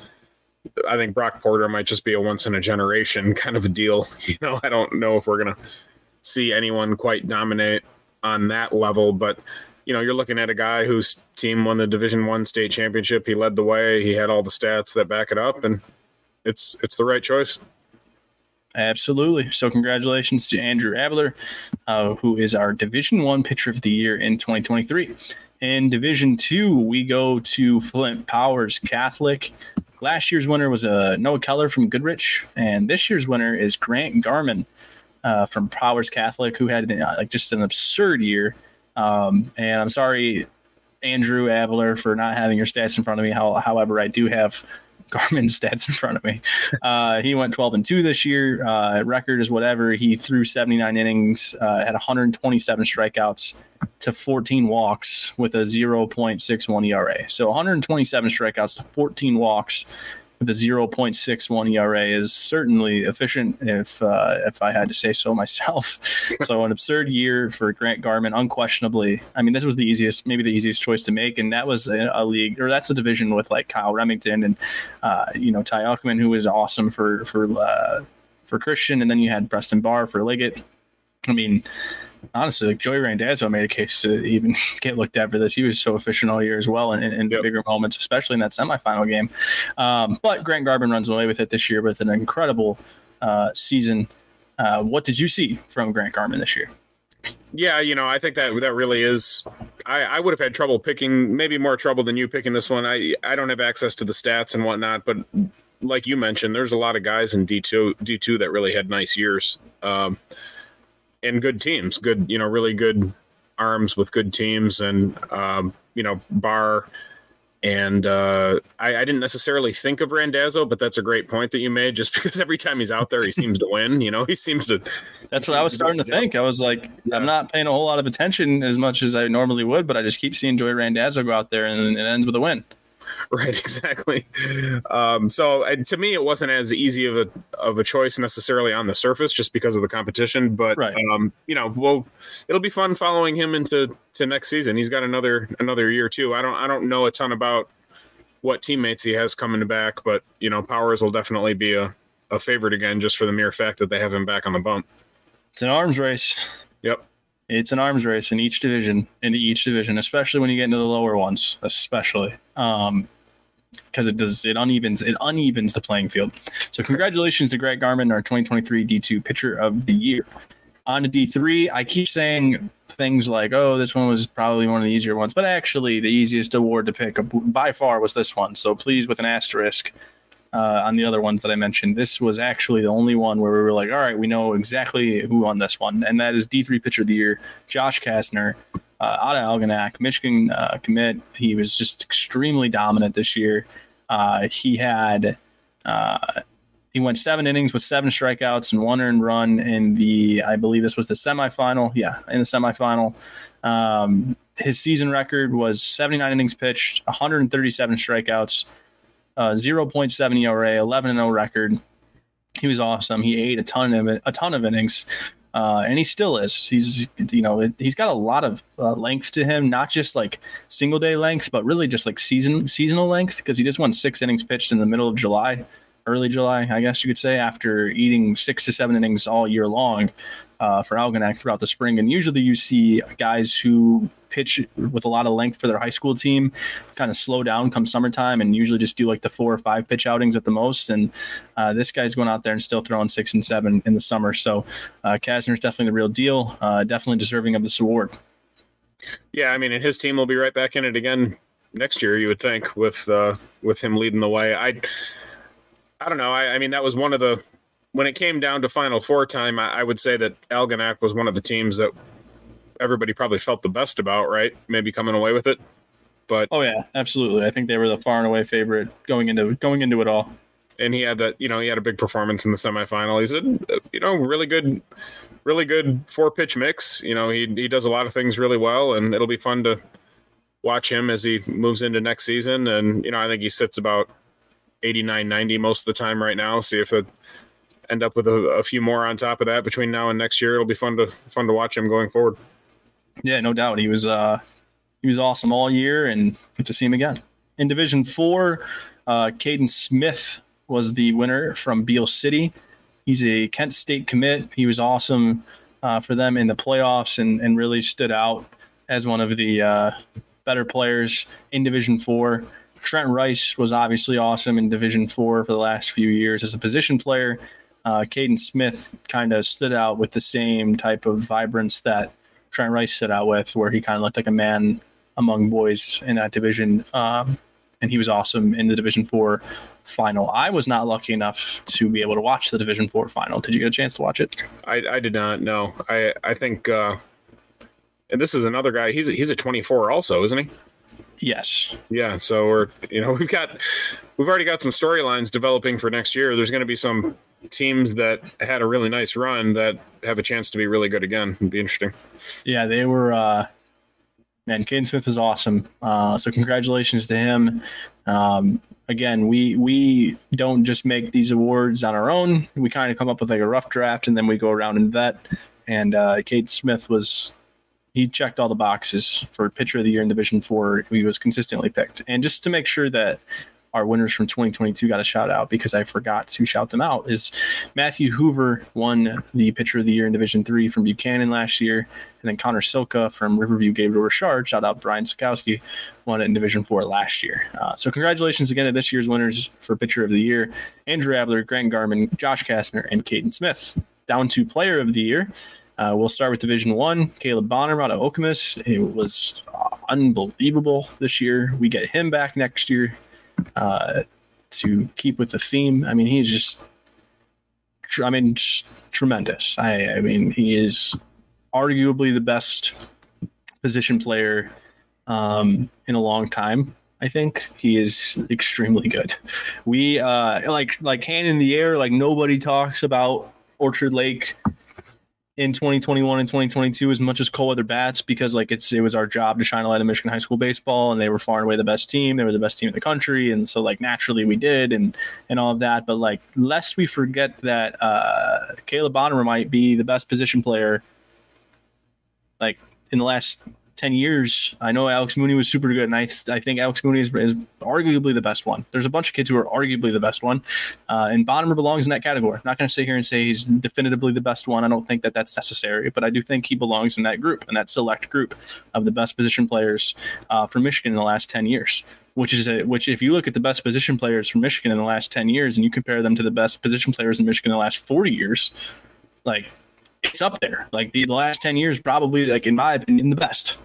I think Brock Porter might just be a once in a generation kind of a deal. You know, I don't know if we're gonna see anyone quite dominate on that level, but you know, you're looking at a guy whose team won the Division One state championship. He led the way. He had all the stats that back it up, and it's it's the right choice. Absolutely. So congratulations to Andrew Abler, uh, who is our Division One Pitcher of the Year in 2023. In Division Two, we go to Flint Powers Catholic. Last year's winner was uh, Noah Keller from Goodrich, and this year's winner is Grant Garman uh, from Powers Catholic, who had uh, like just an absurd year. Um, and I'm sorry, Andrew Abler, for not having your stats in front of me. How, however, I do have Garman stats in front of me. Uh, he went 12 and 2 this year. Uh, record is whatever. He threw 79 innings, uh, had 127 strikeouts to 14 walks with a 0.61 ERA. So 127 strikeouts to 14 walks with a 0.61 ERA is certainly efficient if uh, if I had to say so myself. so an absurd year for Grant Garman, unquestionably. I mean, this was the easiest, maybe the easiest choice to make, and that was a, a league or that's a division with like Kyle Remington and uh, you know Ty Uckman, who was awesome for for uh, for Christian, and then you had Preston Barr for Liggett. I mean, honestly, like Joey Randazzo made a case to even get looked at for this. He was so efficient all year as well in, in yep. bigger moments, especially in that semifinal game. Um, but Grant Garman runs away with it this year with an incredible uh, season. Uh, what did you see from Grant Garman this year? Yeah, you know, I think that that really is. I, I would have had trouble picking, maybe more trouble than you picking this one. I I don't have access to the stats and whatnot, but like you mentioned, there's a lot of guys in D two D two that really had nice years. Um, and good teams, good you know really good arms with good teams, and um, you know Barr. And uh, I, I, didn't necessarily think of Randazzo, but that's a great point that you made. Just because every time he's out there, he seems to win. You know, he seems to. That's what I was starting to, think. I was like, yeah. I'm not paying a whole lot of attention as much as I normally would, but I just keep seeing Joey Randazzo go out there, and it ends with a win. Right, exactly. Um, so uh, to me, it wasn't as easy of a of a choice necessarily on the surface, just because of the competition. But right. um, you know, well, it'll be fun following him into to next season. He's got another another year too. I don't I don't know a ton about what teammates he has coming back, but you know, Powers will definitely be a a favorite again, just for the mere fact that they have him back on the bump. It's an arms race. Yep it's an arms race in each division in each division especially when you get into the lower ones especially um because it does it unevens it unevens the playing field. So congratulations to greg garman our 2023 d2 pitcher of the year. On to d3 i keep saying things like oh this one was probably one of the easier ones but actually the easiest award to pick by far was this one. So please with an asterisk uh, on the other ones that I mentioned. This was actually the only one where we were like, all right, we know exactly who won this one, and that is D3 Pitcher of the Year, Josh Kastner, uh, out of Algonac, Michigan uh, commit. He was just extremely dominant this year. Uh, he had uh, he went seven innings with seven strikeouts and one earned run in the I believe this was the semifinal. Yeah, in the semifinal. Um, his season record was 79 innings pitched, 137 strikeouts uh, 0.7 ERA, 11 and 0 record. He was awesome. He ate a ton of a ton of innings, uh, and he still is. He's you know he's got a lot of uh, length to him, not just like single day length, but really just like season seasonal length because he just won six innings pitched in the middle of July, early July, I guess you could say, after eating six to seven innings all year long uh, for Algonac throughout the spring. And usually you see guys who pitch with a lot of length for their high school team kind of slow down come summertime and usually just do like the four or five pitch outings at the most. And uh, this guy's going out there and still throwing six and seven in the summer. So uh, Kastner's definitely the real deal, uh, definitely deserving of this award. Yeah, I mean, and his team will be right back in it again next year. You would think with uh, with him leading the way. I I don't know. I, I mean, that was one of the when it came down to Final Four time. I, I would say that Algonac was one of the teams that everybody probably felt the best about, right? Maybe coming away with it. But oh yeah, absolutely. I think they were the far and away favorite going into going into it all. And he had that, you know, he had a big performance in the semifinal. He's a, you know, really good, really good four pitch mix. You know, he he does a lot of things really well, and it'll be fun to watch him as he moves into next season. And you know, I think he sits about 89, 90 most of the time right now. See if it end up with a, a few more on top of that between now and next year. It'll be fun to fun to watch him going forward. Yeah, no doubt. He was uh he was awesome all year, and good to see him again. In Division Four, uh, Caden Smith was the winner from Beal City. He's a Kent State commit. He was awesome uh, for them in the playoffs and, and really stood out as one of the uh, better players in Division Four. Trent Rice was obviously awesome in Division Four for the last few years as a position player. Uh, Caden Smith kind of stood out with the same type of vibrance that Trent Rice stood out with, where he kind of looked like a man among boys in that division. Um, and he was awesome in the Division Four final. I was not lucky enough to be able to watch the Division Four final. Did you get a chance to watch it? I, I did not. No, I I think, uh, and this is another guy. He's a, he's a 24 also, isn't he? Yes. Yeah. So we're you know we've got we've already got some storylines developing for next year. There's going to be some teams that had a really nice run that have a chance to be really good again. It'd be interesting. Yeah, they were. Uh, man, Caden Smith is awesome. Uh, so congratulations to him. Um, again, we we don't just make these awards on our own. We kind of come up with like a rough draft, and then we go around and vet. And uh, Kate Smith was he checked all the boxes for pitcher of the year in Division Four. He was consistently picked, and just to make sure that our winners from 2022 got a shout out because I forgot to shout them out. Is Matthew Hoover won the pitcher of the year in Division Three from Buchanan last year, and then Connor Silka from Riverview Gabriel Richard, shout out Brian Sakowski, won it in Division Four last year. Uh, so congratulations again to this year's winners for pitcher of the year: Andrew Abler, Grant Garman, Josh Kastner, and Caden Smith. Down to player of the year. Uh, we'll start with Division One. Caleb Bonner out of Okemos. It was unbelievable this year. We get him back next year uh, to keep with the theme. I mean, he's just, I mean, just tremendous. I, I mean, he is arguably the best position player um, in a long time. I think he is extremely good. We uh, like like hand in the air. Like nobody talks about Orchard Lake in 2021 and 2022 as much as cold weather bats because like it's it was our job to shine a light on Michigan high school baseball and they were far and away the best team. They were the best team in the country. And so like naturally we did and and all of that. But like lest we forget that uh Caleb Bonner might be the best position player like in the last 10 years. I know Alex Mooney was super good, and I, I think Alex Mooney is, is arguably the best one. There's a bunch of kids who are arguably the best one, uh, and Bonner belongs in that category. I'm not going to sit here and say he's definitively the best one. I don't think that that's necessary, but I do think he belongs in that group, and that select group of the best position players uh, for Michigan in the last 10 years which is a which if you look at the best position players from Michigan in the last 10 years and you compare them to the best position players in Michigan in the last 40 years, like it's up there. Like the, the last 10 years, probably like in my opinion, the best.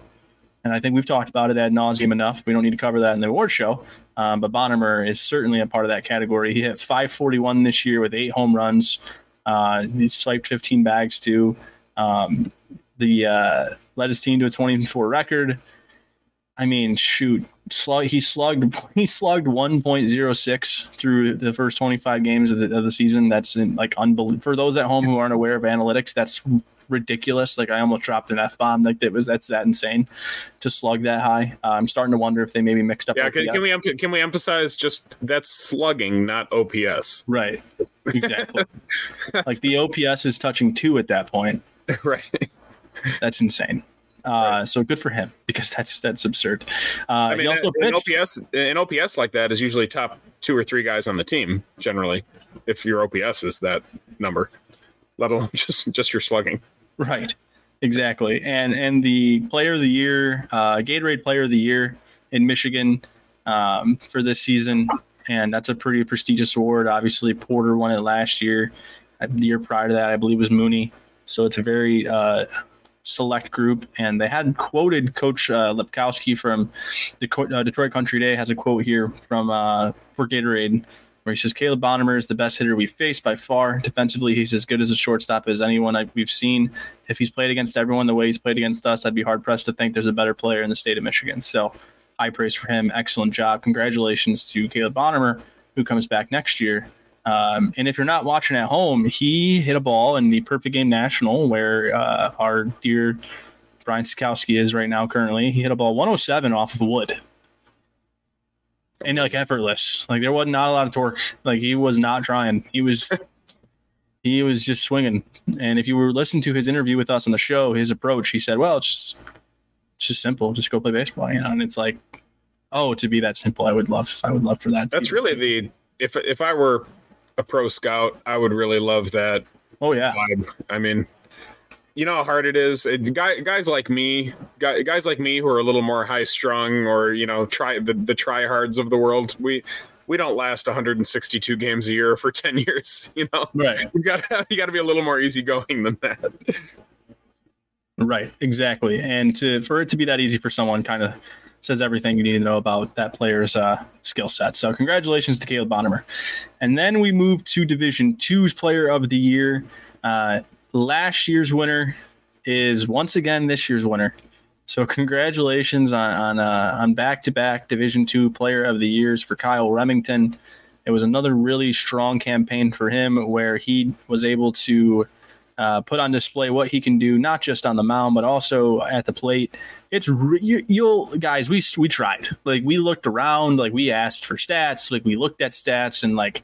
And I think we've talked about it ad nauseum enough. We don't need to cover that in the award show. Um, but Bonner is certainly a part of that category. He hit 541 this year with eight home runs. Uh, he swiped 15 bags too. Um, the uh, led his team to a 24 record. I mean, shoot, slug, he slugged he slugged 1.06 through the first 25 games of the, of the season. That's in, like unbelievable. For those at home who aren't aware of analytics, that's ridiculous. Like I almost dropped an f bomb. Like that was that's that insane to slug that high. Uh, I'm starting to wonder if they maybe mixed up. Yeah, can, can, we can we emphasize just that's slugging, not OPS? Right. Exactly. like the OPS is touching two at that point. right. That's insane. Uh, right. So good for him because that's that's absurd. Uh, I mean, also an OPS an OPS like that is usually top two or three guys on the team generally. If your OPS is that number, let alone just just your slugging. Right. Exactly. And and the player of the year, uh, Gatorade player of the year in Michigan um, for this season. And that's a pretty prestigious award. Obviously, Porter won it last year. The year prior to that, I believe, was Mooney. So it's a very uh, select group. And they had quoted Coach uh, Lepkowski from the uh, Detroit Country Day has a quote here from uh, for Gatorade where he says Caleb Bonner is the best hitter we've faced by far. Defensively, he's as good as a shortstop as anyone I, we've seen. If he's played against everyone the way he's played against us, I'd be hard pressed to think there's a better player in the state of Michigan. So, high praise for him. Excellent job. Congratulations to Caleb Bonner, who comes back next year. Um, and if you're not watching at home, he hit a ball in the Perfect Game National, where uh, our dear Brian Sakowski is right now currently. He hit a ball 107 off of wood and like effortless. Like there wasn't not a lot of torque. Like he was not trying. He was he was just swinging. And if you were listening to his interview with us on the show, his approach, he said, "Well, it's just it's just simple. Just go play baseball, you know. And it's like, oh, to be that simple, I would love. I would love for that. That's really the if if I were a pro scout, I would really love that. Oh yeah. Vibe. I mean, you know how hard it is. It, guy, guys like me, guy, guys like me who are a little more high strung, or you know, try the the tryhards of the world. We we don't last 162 games a year for 10 years. You know, right? You got you got to be a little more easygoing than that. Right, exactly. And to for it to be that easy for someone, kind of says everything you need to know about that player's uh, skill set. So congratulations to Caleb Bonner. And then we move to Division Two's Player of the Year. Uh, last year's winner is once again this year's winner. So congratulations on on uh, on back to back Division Two Player of the Years for Kyle Remington. It was another really strong campaign for him where he was able to uh, put on display what he can do, not just on the mound but also at the plate. It's re- you, you'll guys, we we tried. Like we looked around, like we asked for stats, like we looked at stats, and like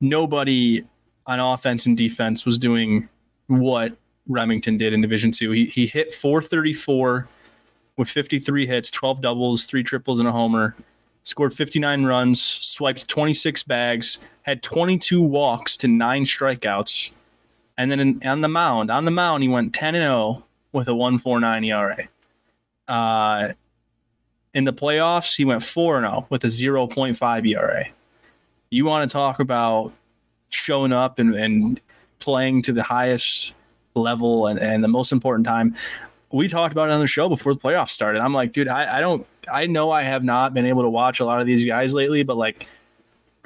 nobody on offense and defense was doing what Remington did in Division Two. He he hit 434 with 53 hits, 12 doubles, three triples, and a homer. Scored 59 runs, swiped 26 bags, had 22 walks to nine strikeouts, and then in, on the mound, on the mound, he went 10 and 0 with a 1.49 ERA. Uh, in the playoffs, he went 4 0 with a 0.5 ERA. You want to talk about showing up and, and playing to the highest level and, and the most important time. We talked about it on the show before the playoffs started. I'm like, dude, I, I don't, I know I have not been able to watch a lot of these guys lately, but like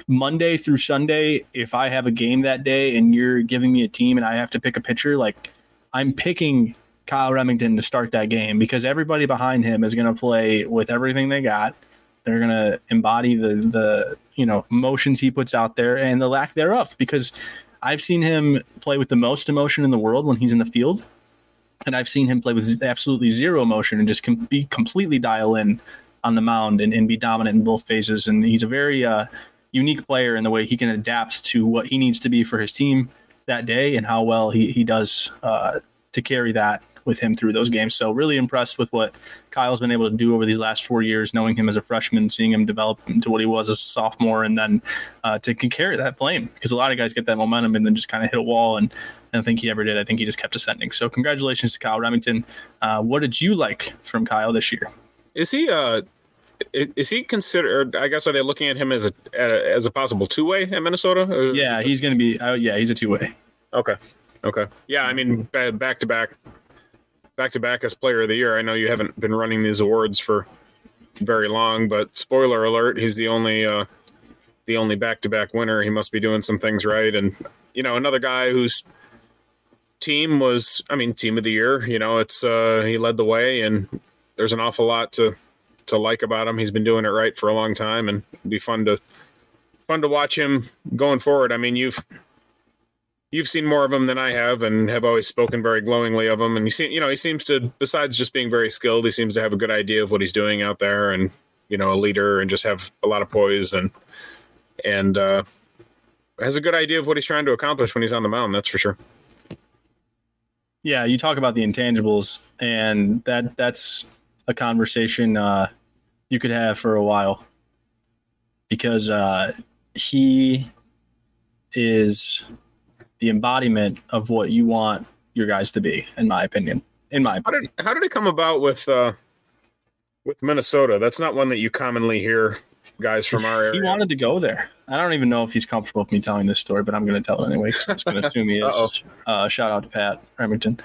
Monday through Sunday, if I have a game that day and you're giving me a team and I have to pick a pitcher, like I'm picking Kyle Remington to start that game because everybody behind him is going to play with everything they got. They're going to embody the the you know motions he puts out there and the lack thereof because I've seen him play with the most emotion in the world when he's in the field, and I've seen him play with absolutely zero emotion and just com- be completely dial in on the mound and, and be dominant in both phases. And he's a very uh, unique player in the way he can adapt to what he needs to be for his team that day and how well he he does uh, to carry that with him through those games. So really impressed with what Kyle's been able to do over these last four years, knowing him as a freshman, seeing him develop into what he was as a sophomore, and then uh, to carry that flame because a lot of guys get that momentum and then just kind of hit a wall. And I don't think he ever did. I think he just kept ascending. So congratulations to Kyle Remington. Uh, what did you like from Kyle this year? Is he uh is he considered? I guess are they looking at him as a as a possible two way in Minnesota? Yeah, he's going to be. Uh, yeah, he's a two way. Okay, okay. Yeah, I mean, back to back back to back as player of the year. I know you haven't been running these awards for very long, but spoiler alert, he's the only uh, the only back to back winner. He must be doing some things right. And you know, another guy whose team was, I mean, team of the year. You know, it's uh, he led the way, and there's an awful lot to to like about him. He's been doing it right for a long time, and be fun to fun to watch him going forward. I mean, you've you've seen more of him than I have, and have always spoken very glowingly of him. And you see, you know, he seems to, besides just being very skilled, he seems to have a good idea of what he's doing out there, and you know, a leader, and just have a lot of poise and and uh, has a good idea of what he's trying to accomplish when he's on the mound. That's for sure. Yeah, you talk about the intangibles, and that that's a conversation uh, you could have for a while because uh, he is the embodiment of what you want your guys to be, in my opinion. In my opinion. How did how did it come about with uh, with Minnesota? That's not one that you commonly hear guys from our area. He wanted to go there. I don't even know if he's comfortable with me telling this story, but I'm going to tell it anyway. I'm just going to assume he is. Uh, shout out to Pat Remington.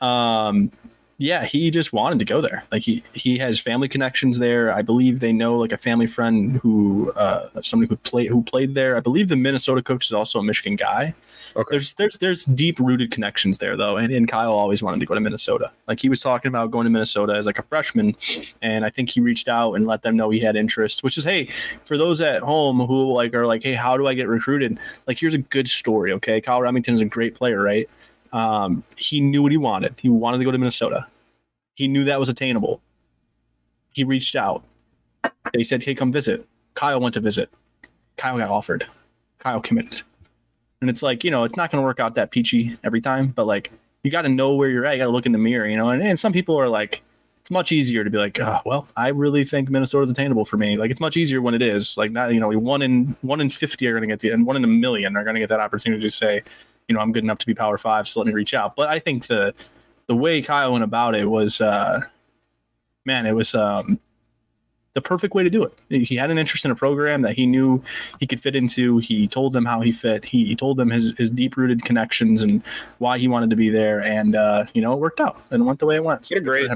Um, yeah, he just wanted to go there. Like he he has family connections there. I believe they know like a family friend who uh, somebody who played who played there. I believe the Minnesota coach is also a Michigan guy. Okay. There's there's there's deep rooted connections there though, and, and Kyle always wanted to go to Minnesota. Like he was talking about going to Minnesota as like a freshman, and I think he reached out and let them know he had interest. Which is hey, for those at home who like are like, hey, how do I get recruited? Like here's a good story. Okay, Kyle Remington is a great player, right? Um, he knew what he wanted. He wanted to go to Minnesota. He knew that was attainable. He reached out. They said, "Hey, come visit." Kyle went to visit. Kyle got offered. Kyle committed. And it's like, you know, it's not going to work out that peachy every time, but like, you got to know where you're at. You got to look in the mirror, you know. And, and some people are like, it's much easier to be like, oh, well, I really think Minnesota's attainable for me. Like it's much easier when it is. Like not, you know, one in one in fifty are going to get the, and one in a million are going to get that opportunity to say, you know, I'm good enough to be Power Five, so let me reach out. But I think the the way Kyle went about it was, uh, man, it was um, the perfect way to do it. He had an interest in a program that he knew he could fit into. He told them how he fit. He, he told them his, his deep rooted connections and why he wanted to be there. And, uh, you know, it worked out and went the way it went. So a great,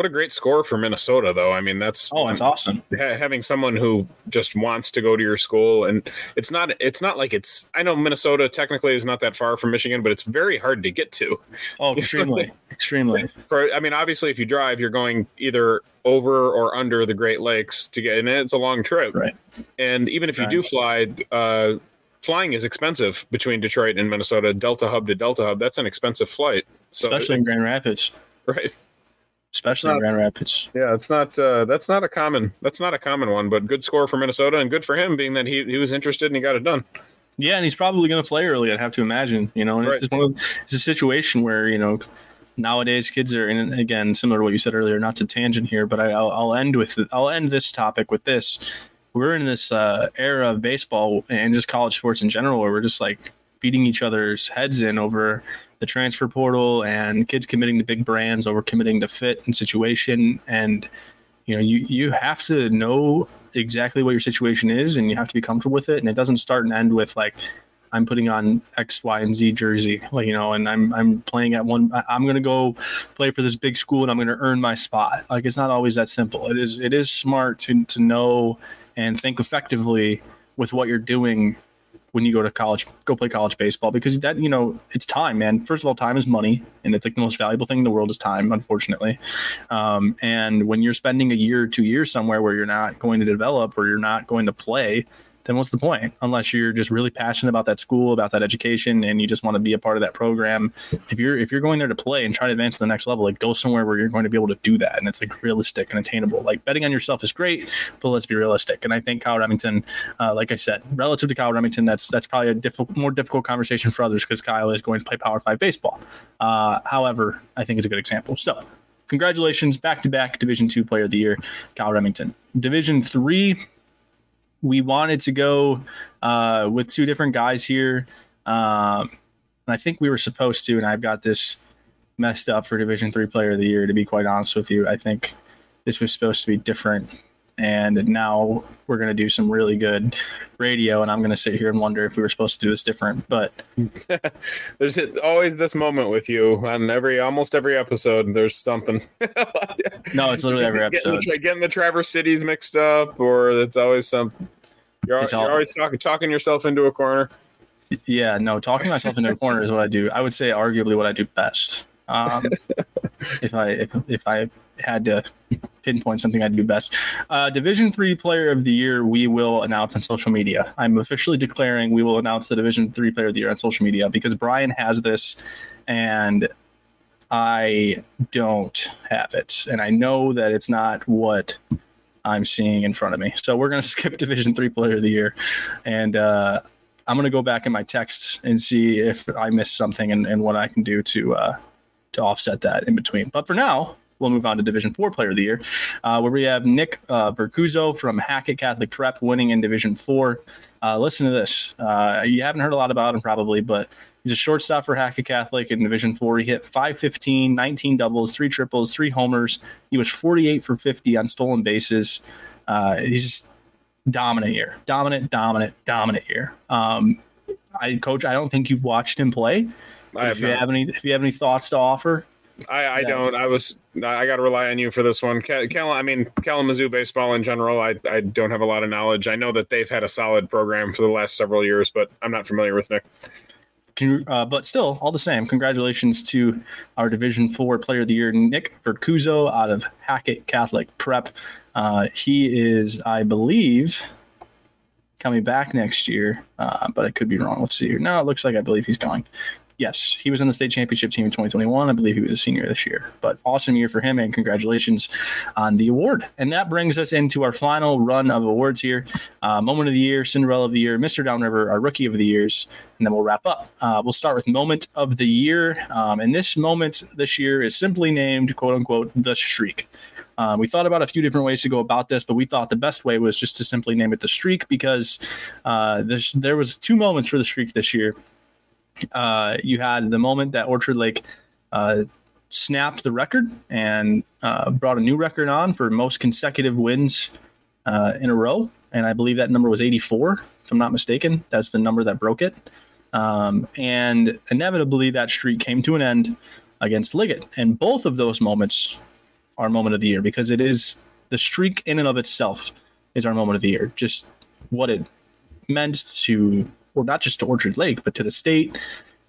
what a great score for Minnesota, though. I mean, that's oh, it's awesome ha- having someone who just wants to go to your school, and it's not it's not like it's. I know Minnesota technically is not that far from Michigan, but it's very hard to get to. Oh, extremely, extremely. For I mean, obviously, if you drive, you're going either over or under the Great Lakes to get, and it's a long trip. Right. And even if you do fly, uh, flying is expensive between Detroit and Minnesota. Delta Hub to Delta Hub, that's an expensive flight. So Especially in Grand Rapids. Right especially not, in Grand Rapids. Yeah, it's not uh, that's not a common that's not a common one, but good score for Minnesota and good for him being that he he was interested and he got it done. Yeah, and he's probably going to play early. I'd have to imagine. You know, and right. it's one of it's a situation where you know nowadays kids are and again similar to what you said earlier. Not to tangent here, but I, will I'll end with I'll end this topic with this. We're in this uh, era of baseball and just college sports in general where we're just like beating each other's heads in over the transfer portal and kids committing to big brands over committing to fit and situation and you know you you have to know exactly what your situation is and you have to be comfortable with it and it doesn't start and end with like I'm putting on X, Y, and Z jersey, like you know, and I'm I'm playing at one. I'm gonna go play for this big school, and I'm gonna earn my spot. Like it's not always that simple. It is it is smart to to know and think effectively with what you're doing when you go to college, go play college baseball because that, you know, it's time, man. First of all, time is money, and it's like the most valuable thing in the world is time, unfortunately. Um, and when you're spending a year or two years somewhere where you're not going to develop or you're not going to play, then what's the point? Unless you're just really passionate about that school, about that education, and you just want to be a part of that program. If you're if you're going there to play and try to advance to the next level, like go somewhere where you're going to be able to do that, and it's like realistic and attainable. Like betting on yourself is great, but let's be realistic. And I think Kyle Remington, uh, like I said, relative to Kyle Remington, that's that's probably a difficult, more difficult conversation for others because Kyle is going to play Power Five baseball. Uh, however, I think it's a good example. So congratulations, back to back Division Two Player of the Year, Kyle Remington. Division Three we wanted to go uh, with two different guys here. Um, and I think we were supposed to, and I've got this messed up for Division Three Player of the Year. To be quite honest with you, I think this was supposed to be different, and now we're going to do some really good radio. And I'm going to sit here and wonder if we were supposed to do this different. But there's always this moment with you on every almost every episode. There's something. no, it's literally every episode. Getting the, getting the Traverse cities mixed up, or it's always something. You're, you're all, always talking talking yourself into a corner. Yeah, no, talking myself into a corner is what I do. I would say arguably what I do best. Um, if I if, if I had to pinpoint something I'd do best. Uh, Division three player of the year, we will announce on social media. I'm officially declaring we will announce the Division three player of the year on social media because Brian has this, and I don't have it, and I know that it's not what I'm seeing in front of me. So we're gonna skip Division three player of the year, and. Uh, I'm gonna go back in my texts and see if I missed something and, and what I can do to uh, to offset that in between. But for now, we'll move on to Division Four Player of the Year, uh, where we have Nick uh, from Hackett Catholic Prep winning in Division Four. Uh, listen to this. Uh, you haven't heard a lot about him probably, but he's a shortstop for Hackett Catholic in Division Four. He hit 515, 19 doubles, three triples, three homers. He was 48 for 50 on stolen bases. Uh, he's dominant here, dominant, dominant, dominant here. Um, I coach. I don't think you've watched him play. I if you not. have any, if you have any thoughts to offer, I, I don't. I was. I got to rely on you for this one. Cal, I mean Kalamazoo baseball in general. I I don't have a lot of knowledge. I know that they've had a solid program for the last several years, but I'm not familiar with Nick. Uh, but still, all the same, congratulations to our Division Four Player of the Year, Nick Vercuzzo, out of Hackett Catholic Prep. Uh, he is, I believe, coming back next year, uh, but I could be wrong. Let's see here. No, it looks like I believe he's going. Yes, he was on the state championship team in 2021. I believe he was a senior this year. But awesome year for him, and congratulations on the award. And that brings us into our final run of awards here. Uh, Moment of the Year, Cinderella of the Year, Mr. Downriver, our Rookie of the Years, and then we'll wrap up. Uh, we'll start with Moment of the Year. Um, and this moment this year is simply named, quote unquote, The Streak. Um, we thought about a few different ways to go about this, but we thought the best way was just to simply name it the streak because uh, there was two moments for the streak this year. Uh, you had the moment that Orchard Lake uh, snapped the record and uh, brought a new record on for most consecutive wins uh, in a row, and I believe that number was 84, if I'm not mistaken. That's the number that broke it. Um, and inevitably, that streak came to an end against Liggett, and both of those moments are moment of the year because it is the streak in and of itself is our moment of the year. Just what it meant to, or not just to Orchard Lake, but to the state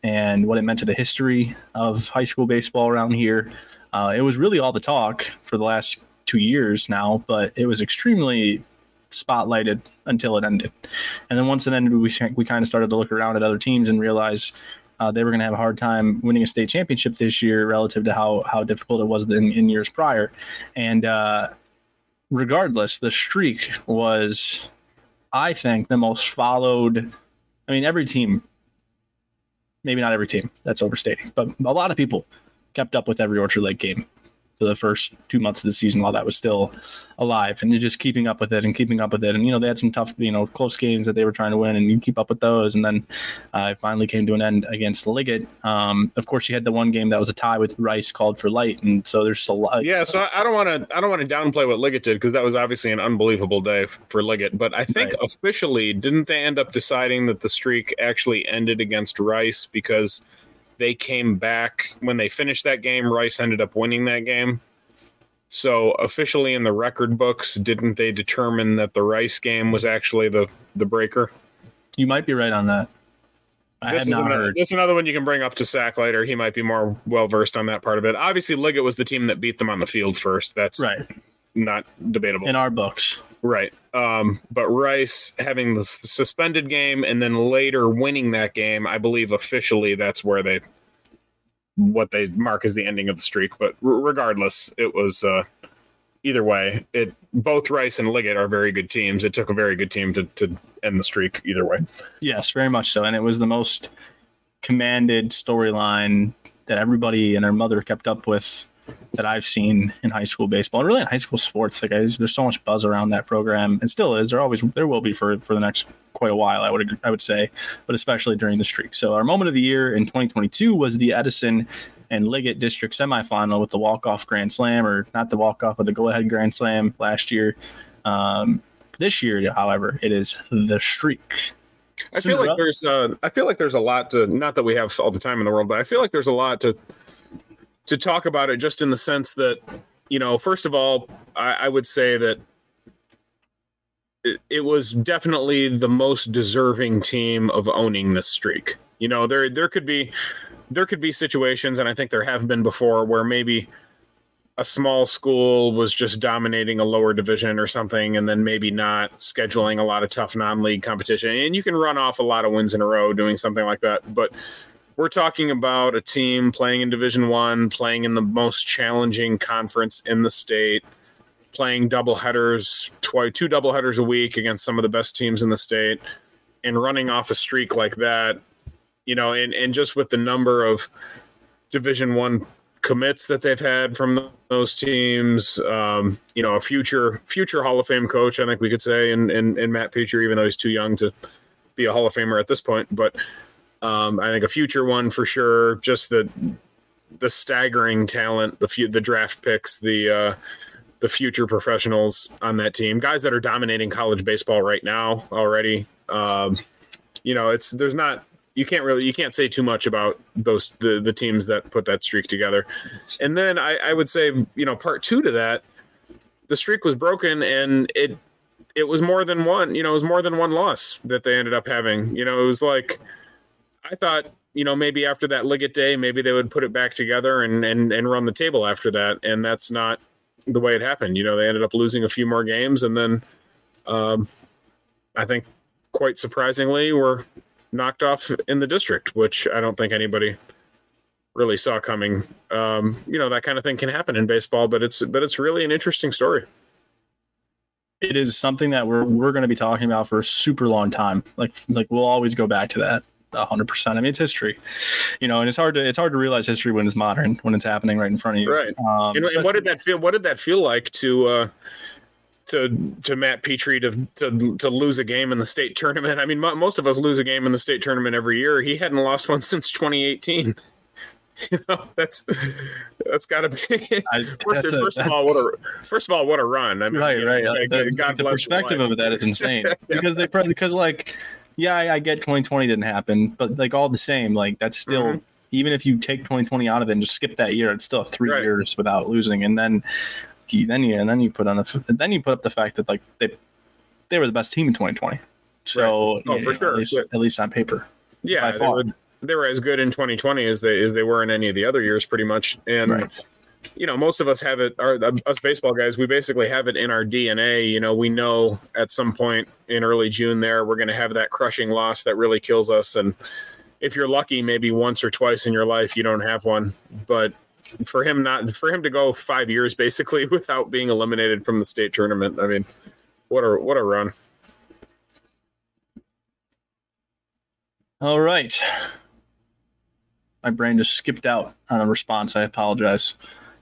and what it meant to the history of high school baseball around here. Uh, it was really all the talk for the last two years now, but it was extremely spotlighted until it ended. And then once it ended, we, we kind of started to look around at other teams and realize uh, they were going to have a hard time winning a state championship this year relative to how how difficult it was in, in years prior. And uh, regardless, the streak was, I think, the most followed. I mean, every team, maybe not every team, that's overstating, but a lot of people kept up with every Orchard Lake game for the first two months of the season while that was still alive and you're just keeping up with it and keeping up with it. And, you know, they had some tough, you know, close games that they were trying to win and you keep up with those. And then uh, it finally came to an end against Liggett. Um, of course, you had the one game that was a tie with Rice called for light. And so there's a lot. Yeah. So I don't want to, I don't want to downplay what Liggett did because that was obviously an unbelievable day for Liggett. But I think right. officially, didn't they end up deciding that the streak actually ended against Rice because – they came back when they finished that game. Rice ended up winning that game. So officially in the record books, didn't they determine that the Rice game was actually the the breaker? You might be right on that. I this, is another, this is another one you can bring up to Sack later. He might be more well versed on that part of it. Obviously, Liggett was the team that beat them on the field first. That's right. Not debatable in our books. Right. Um, but Rice having the suspended game and then later winning that game, I believe officially that's where they what they mark as the ending of the streak. But r- regardless, it was uh, either way. It both Rice and Liggett are very good teams. It took a very good team to to end the streak either way. Yes, very much so, and it was the most commanded storyline that everybody and their mother kept up with that I've seen in high school baseball and really in high school sports. Like I, there's so much buzz around that program and still is. There always there will be for for the next quite a while. I would I would say, but especially during the streak. So our moment of the year in 2022 was the Edison and Liggett District semifinal with the walk off grand slam, or not the walk off, but the go ahead grand slam last year. Um, this year, however, it is the streak. I feel like there's uh, I feel like there's a lot to not that we have all the time in the world, but I feel like there's a lot to to talk about it just in the sense that, you know, first of all, I, I would say that it, it, was definitely the most deserving team of owning this streak. You know, there there could be there could be situations, and I think there have been before, where maybe a small school was just dominating a lower division or something, and then maybe not scheduling a lot of tough non-league competition. And you can run off a lot of wins in a row doing something like that, but we're talking about a team playing in division one playing in the most challenging conference in the state playing double headers twice two double headers a week against some of the best teams in the state and running off a streak like that you know and, and just with the number of division one commits that they've had from those teams um, you know a future future hall of fame coach i think we could say and and, matt Petrie, even though he's too young to be a hall of famer at this point but um, I think a future one for sure. Just the the staggering talent, the few, the draft picks, the uh, the future professionals on that team, guys that are dominating college baseball right now already. Um, you know, it's there's not you can't really you can't say too much about those the the teams that put that streak together. And then I, I would say you know part two to that, the streak was broken and it it was more than one. You know, it was more than one loss that they ended up having. You know, it was like I thought, you know, maybe after that Liggett day, maybe they would put it back together and and and run the table after that, and that's not the way it happened. You know, they ended up losing a few more games, and then um, I think quite surprisingly, were knocked off in the district, which I don't think anybody really saw coming. Um, you know that kind of thing can happen in baseball, but it's but it's really an interesting story. It is something that we're we're going to be talking about for a super long time. Like like we'll always go back to that. Hundred percent. I mean, it's history, you know, and it's hard to it's hard to realize history when it's modern, when it's happening right in front of you. Right. Um, you know, and what did that feel? What did that feel like to uh, to to Matt Petrie to, to to lose a game in the state tournament? I mean, most of us lose a game in the state tournament every year. He hadn't lost one since 2018. you know that's that's got to be I, first, first a, of all what a first of all what a run I mean, right right know, the, God the perspective of that is insane because they because like yeah I, I, get 2020 didn't happen but like all the same like that's still mm-hmm. even if you take 2020 out of it and just skip that year it's still three right. years without losing and then then you and then you put on the then you put up the fact that like they they were the best team in 2020 so right. oh, for sure. at, least, at least on paper yeah they were, they were as good in 2020 as they as they were in any of the other years, pretty much. And right. You know, most of us have it. Our us baseball guys, we basically have it in our DNA. You know, we know at some point in early June there we're going to have that crushing loss that really kills us. And if you're lucky, maybe once or twice in your life you don't have one, but for him not for him to go five years basically without being eliminated from the state tournament. I mean, what a what a run. All right my brain just skipped out on a response. I apologize.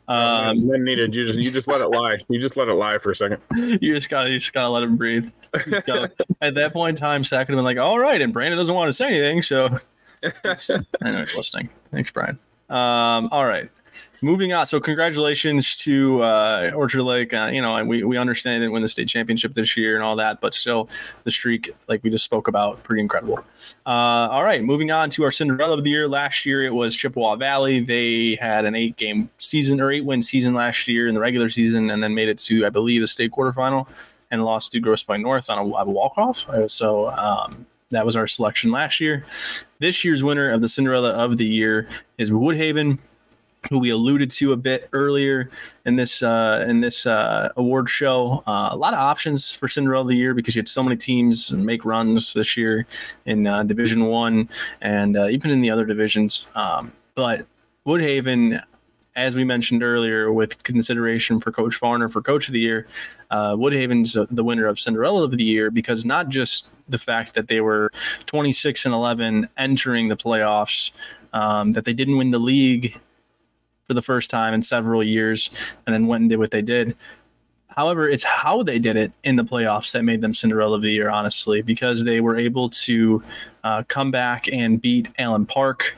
Um, then needed you just you just let it lie. You just let it lie for a second. You just gotta you just gotta let him breathe. Gotta, at that point in time, Sack would have been like, "All right," and Brandon doesn't want to say anything, so I know he's listening. Thanks, Brian. Um, all right moving on. So congratulations to uh, Orchard Lake. Uh, you know, we, we understand it win the state championship this year and all that, but still the streak, like we just spoke about, pretty incredible. Uh, all right, moving on to our Cinderella of the year. Last year it was Chippewa Valley. They had an eight game season or eight win season last year in the regular season, and then made it to I believe the state quarterfinal and lost to Grosse Pointe North on a, a walk off. So. Um, that was our selection last year. This year's winner of the Cinderella of the year is Woodhaven who we alluded to a bit earlier in this uh, in this uh, award show. Uh, a lot of options for Cinderella of the year because you had so many teams make runs this year in uh, Division One and uh, even in the other divisions. Um, but Woodhaven, as we mentioned earlier, with consideration for Coach Farner for Coach of the Year, uh, Woodhaven's the winner of Cinderella of the year because not just the fact that they were 26 and 11 entering the playoffs. Um, that they didn't win the league for the first time in several years and then went and did what they did. However, it's how they did it in the playoffs that made them Cinderella of the year, honestly, because they were able to uh, come back and beat Allen Park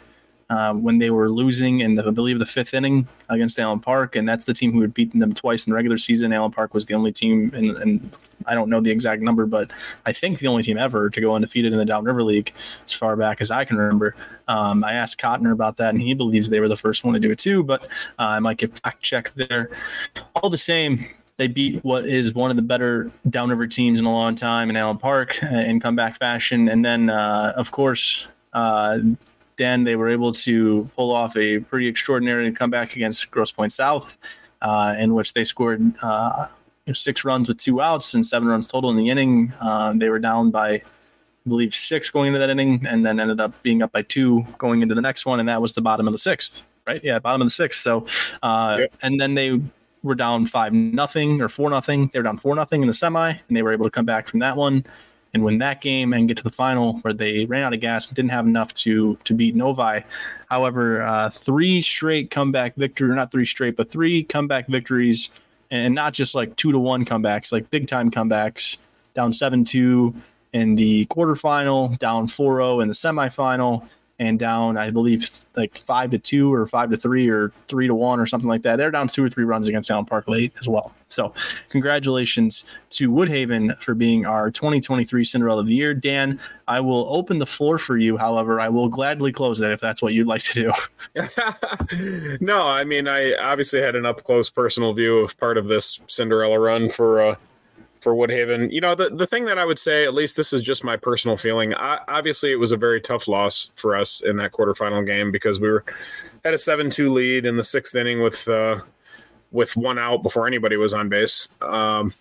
uh, when they were losing in the, I believe the fifth inning against Allen Park, and that's the team who had beaten them twice in the regular season. Allen Park was the only team, and I don't know the exact number, but I think the only team ever to go undefeated in the Downriver League as far back as I can remember. Um, I asked Cotner about that, and he believes they were the first one to do it too, but uh, I might get fact checked there. All the same, they beat what is one of the better downriver teams in a long time in Allen Park uh, in comeback fashion. And then, uh, of course, uh, then they were able to pull off a pretty extraordinary comeback against Grosse Pointe South, uh, in which they scored uh, six runs with two outs and seven runs total in the inning. Uh, they were down by, I believe, six going into that inning, and then ended up being up by two going into the next one, and that was the bottom of the sixth, right? Yeah, bottom of the sixth. So, uh, yep. and then they were down five nothing or four nothing. They were down four nothing in the semi, and they were able to come back from that one and win that game and get to the final where they ran out of gas and didn't have enough to to beat Novi. However, uh, three straight comeback victory, not three straight, but three comeback victories, and not just like two to one comebacks, like big time comebacks, down seven two in the quarterfinal, down 4-0 in the semifinal, and down, I believe, like five to two or five to three or three to one or something like that. They're down two or three runs against Allen Park late as well. So, congratulations to Woodhaven for being our 2023 Cinderella of the Year. Dan, I will open the floor for you. However, I will gladly close it if that's what you'd like to do. no, I mean, I obviously had an up close personal view of part of this Cinderella run for. Uh, for Woodhaven. You know, the, the thing that I would say, at least this is just my personal feeling. I, obviously, it was a very tough loss for us in that quarterfinal game because we were had a seven two lead in the sixth inning with uh, with one out before anybody was on base. Um,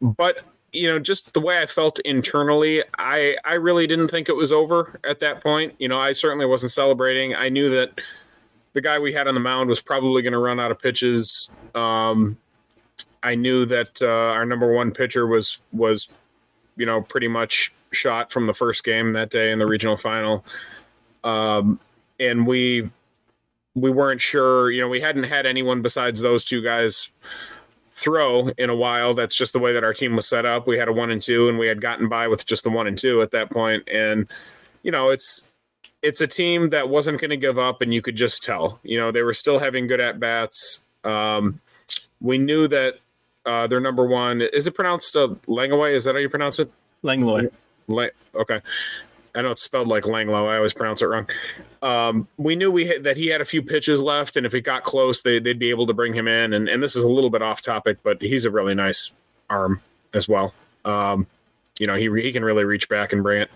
but you know, just the way I felt internally, I I really didn't think it was over at that point. You know, I certainly wasn't celebrating. I knew that the guy we had on the mound was probably going to run out of pitches. Um, I knew that uh, our number one pitcher was was, you know, pretty much shot from the first game that day in the regional final, um, and we we weren't sure. You know, we hadn't had anyone besides those two guys throw in a while. That's just the way that our team was set up. We had a one and two, and we had gotten by with just the one and two at that point. And you know, it's it's a team that wasn't going to give up, and you could just tell. You know, they were still having good at bats. Um, we knew that uh, their number one is it pronounced uh, Langaway? Is that how you pronounce it? Langlois. La- okay. I know it's spelled like Langlo. I always pronounce it wrong. Um, we knew we had, that he had a few pitches left, and if it got close, they, would be able to bring him in. And, and this is a little bit off topic, but he's a really nice arm as well. Um, you know, he he can really reach back and bring it.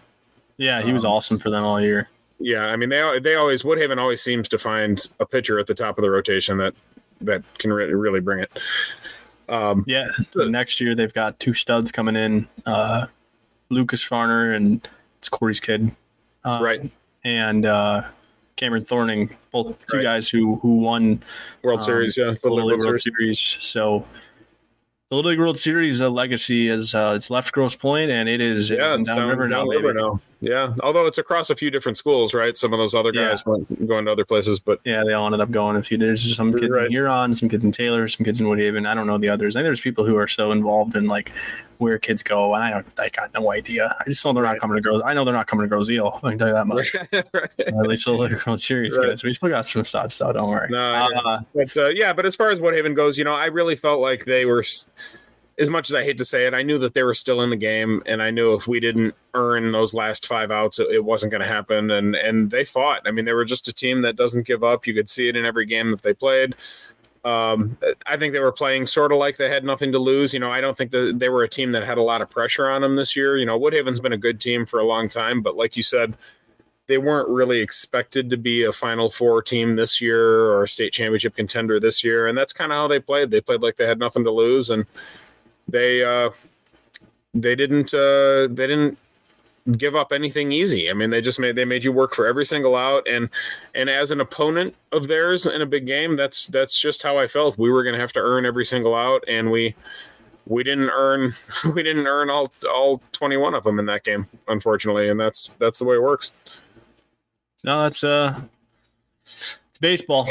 Yeah, he was um, awesome for them all year. Yeah, I mean they they always Woodhaven always seems to find a pitcher at the top of the rotation that that can re- really bring it. Um, yeah, next year they've got two studs coming in, uh, Lucas Farner and it's Corey's kid, um, right? And uh, Cameron Thorning, both two right. guys who who won World um, Series, yeah, Little League World Series. So the Little League World Series a legacy is uh, it's left Gross and it is yeah, it's down, river now, river now. Yeah, although it's across a few different schools, right? Some of those other guys yeah. went going to other places, but yeah, they all ended up going a few. There's some kids right. in Huron, some kids in Taylor, some kids in Woodhaven. I don't know the others. I think there's people who are so involved in like where kids go, and I don't, I got no idea. I just know they're right. not coming to Grosse. I know they're not coming to Grosse Ile. I can tell you that much. right. uh, at least World Series right. kids. We still got some stuff. though. don't worry. No, uh, but uh, yeah, but as far as Woodhaven goes, you know, I really felt like they were as much as I hate to say it, I knew that they were still in the game, and I knew if we didn't earn those last five outs, it, it wasn't going to happen. And and they fought. I mean, they were just a team that doesn't give up. You could see it in every game that they played. Um, I think they were playing sort of like they had nothing to lose. You know, I don't think that they were a team that had a lot of pressure on them this year. You know, Woodhaven's been a good team for a long time, but like you said, they weren't really expected to be a Final Four team this year or a state championship contender this year, and that's kind of how they played. They played like they had nothing to lose, and they uh, they didn't uh, they didn't give up anything easy. I mean, they just made they made you work for every single out, and and as an opponent of theirs in a big game, that's that's just how I felt. We were going to have to earn every single out, and we we didn't earn we didn't earn all all 21 of them in that game, unfortunately, and that's that's the way it works. No, that's uh, it's baseball.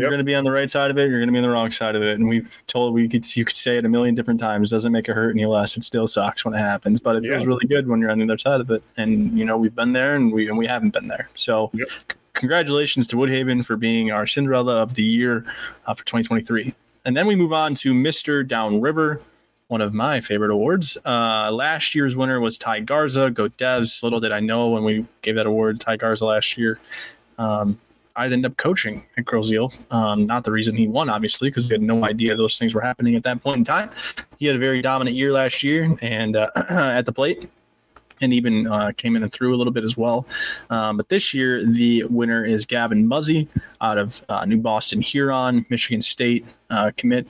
You're yep. going to be on the right side of it. You're going to be on the wrong side of it. And we've told we could you could say it a million different times. Doesn't make it hurt any less. It still sucks when it happens, but it feels yeah. really good when you're on the other side of it. And you know we've been there, and we and we haven't been there. So, yep. c- congratulations to Woodhaven for being our Cinderella of the year uh, for 2023. And then we move on to Mr. Downriver, one of my favorite awards. Uh, last year's winner was Ty Garza. Go Devs. Little did I know when we gave that award, to Ty Garza last year. Um, I'd end up coaching at Grosse Um, not the reason he won, obviously, because we had no idea those things were happening at that point in time. He had a very dominant year last year and uh, at the plate and even uh, came in and threw a little bit as well. Um, but this year, the winner is Gavin Muzzy out of uh, New Boston Huron, Michigan State uh, commit.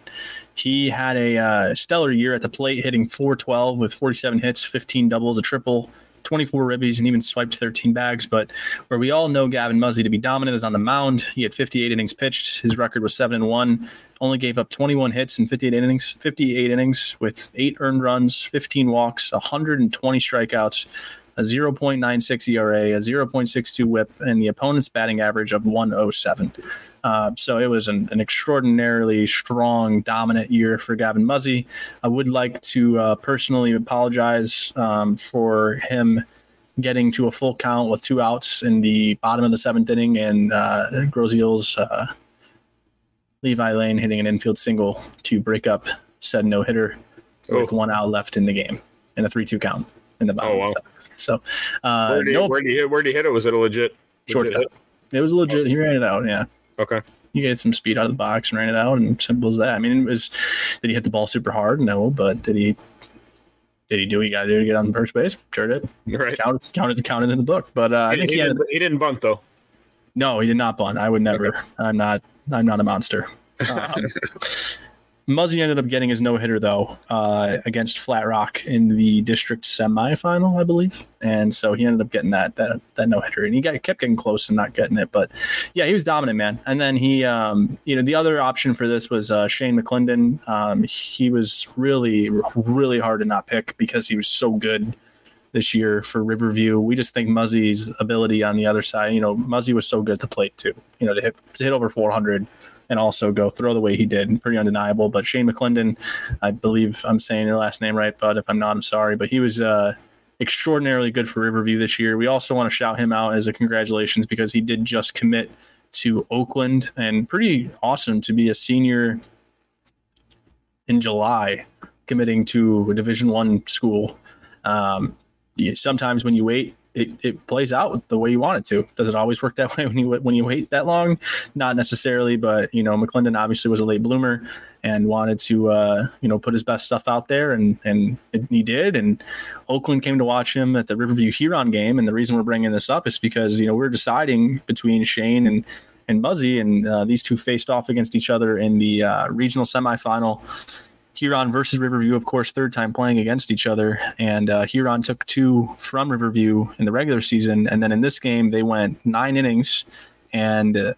He had a uh, stellar year at the plate, hitting 412 with 47 hits, 15 doubles, a triple, 24 ribbies and even swiped 13 bags. But where we all know Gavin Muzzy to be dominant is on the mound. He had 58 innings pitched. His record was seven and one. Only gave up 21 hits in 58 innings. 58 innings with eight earned runs, 15 walks, 120 strikeouts. A 0.96 ERA, a 0.62 WHIP, and the opponent's batting average of 107. Uh, so it was an, an, extraordinarily strong, dominant year for Gavin Muzzy. I would like to uh, personally apologize um, for him getting to a full count with two outs in the bottom of the seventh inning and uh, Grosse Ile's uh, Levi Lane hitting an infield single to break up said no hitter oh. with one out left in the game in a 3 2 count in the bottom. Oh, wow. So, uh, where did, he, where, did he, where did he hit it? Was it a legit, legit shortstop? It was legit. He ran it out. Yeah. Okay. You get some speed out of the box and ran it out, and simple as that. I mean, it was. Did he hit the ball super hard? No, but did he? Did he do what he got to do to get on first base? Sure did. Right. Counted, counted, counted in the book. But uh, he, I think he, he, had, didn't, he didn't bunt though. No, he did not bunt. I would never. Okay. I'm not. I'm not a monster. Um, Muzzy ended up getting his no hitter though uh, against Flat Rock in the district semifinal, I believe, and so he ended up getting that that that no hitter, and he got kept getting close and not getting it, but yeah, he was dominant, man. And then he, um, you know, the other option for this was uh, Shane McClendon. Um, he was really really hard to not pick because he was so good this year for Riverview. We just think Muzzy's ability on the other side, you know, Muzzy was so good at the plate too, you know, to hit to hit over 400 and also go throw the way he did. Pretty undeniable. But Shane McClendon, I believe I'm saying your last name right, but if I'm not, I'm sorry. But he was uh, extraordinarily good for Riverview this year. We also want to shout him out as a congratulations because he did just commit to Oakland and pretty awesome to be a senior in July committing to a division one school um, sometimes when you wait it, it plays out the way you want it to. Does it always work that way when you when you wait that long? Not necessarily, but you know, McClendon obviously was a late bloomer and wanted to uh, you know put his best stuff out there, and and he did. And Oakland came to watch him at the Riverview Huron game, and the reason we're bringing this up is because you know we're deciding between Shane and and Muzzy, and uh, these two faced off against each other in the uh, regional semifinal Huron versus Riverview, of course, third time playing against each other. And uh, Huron took two from Riverview in the regular season. And then in this game, they went nine innings and uh,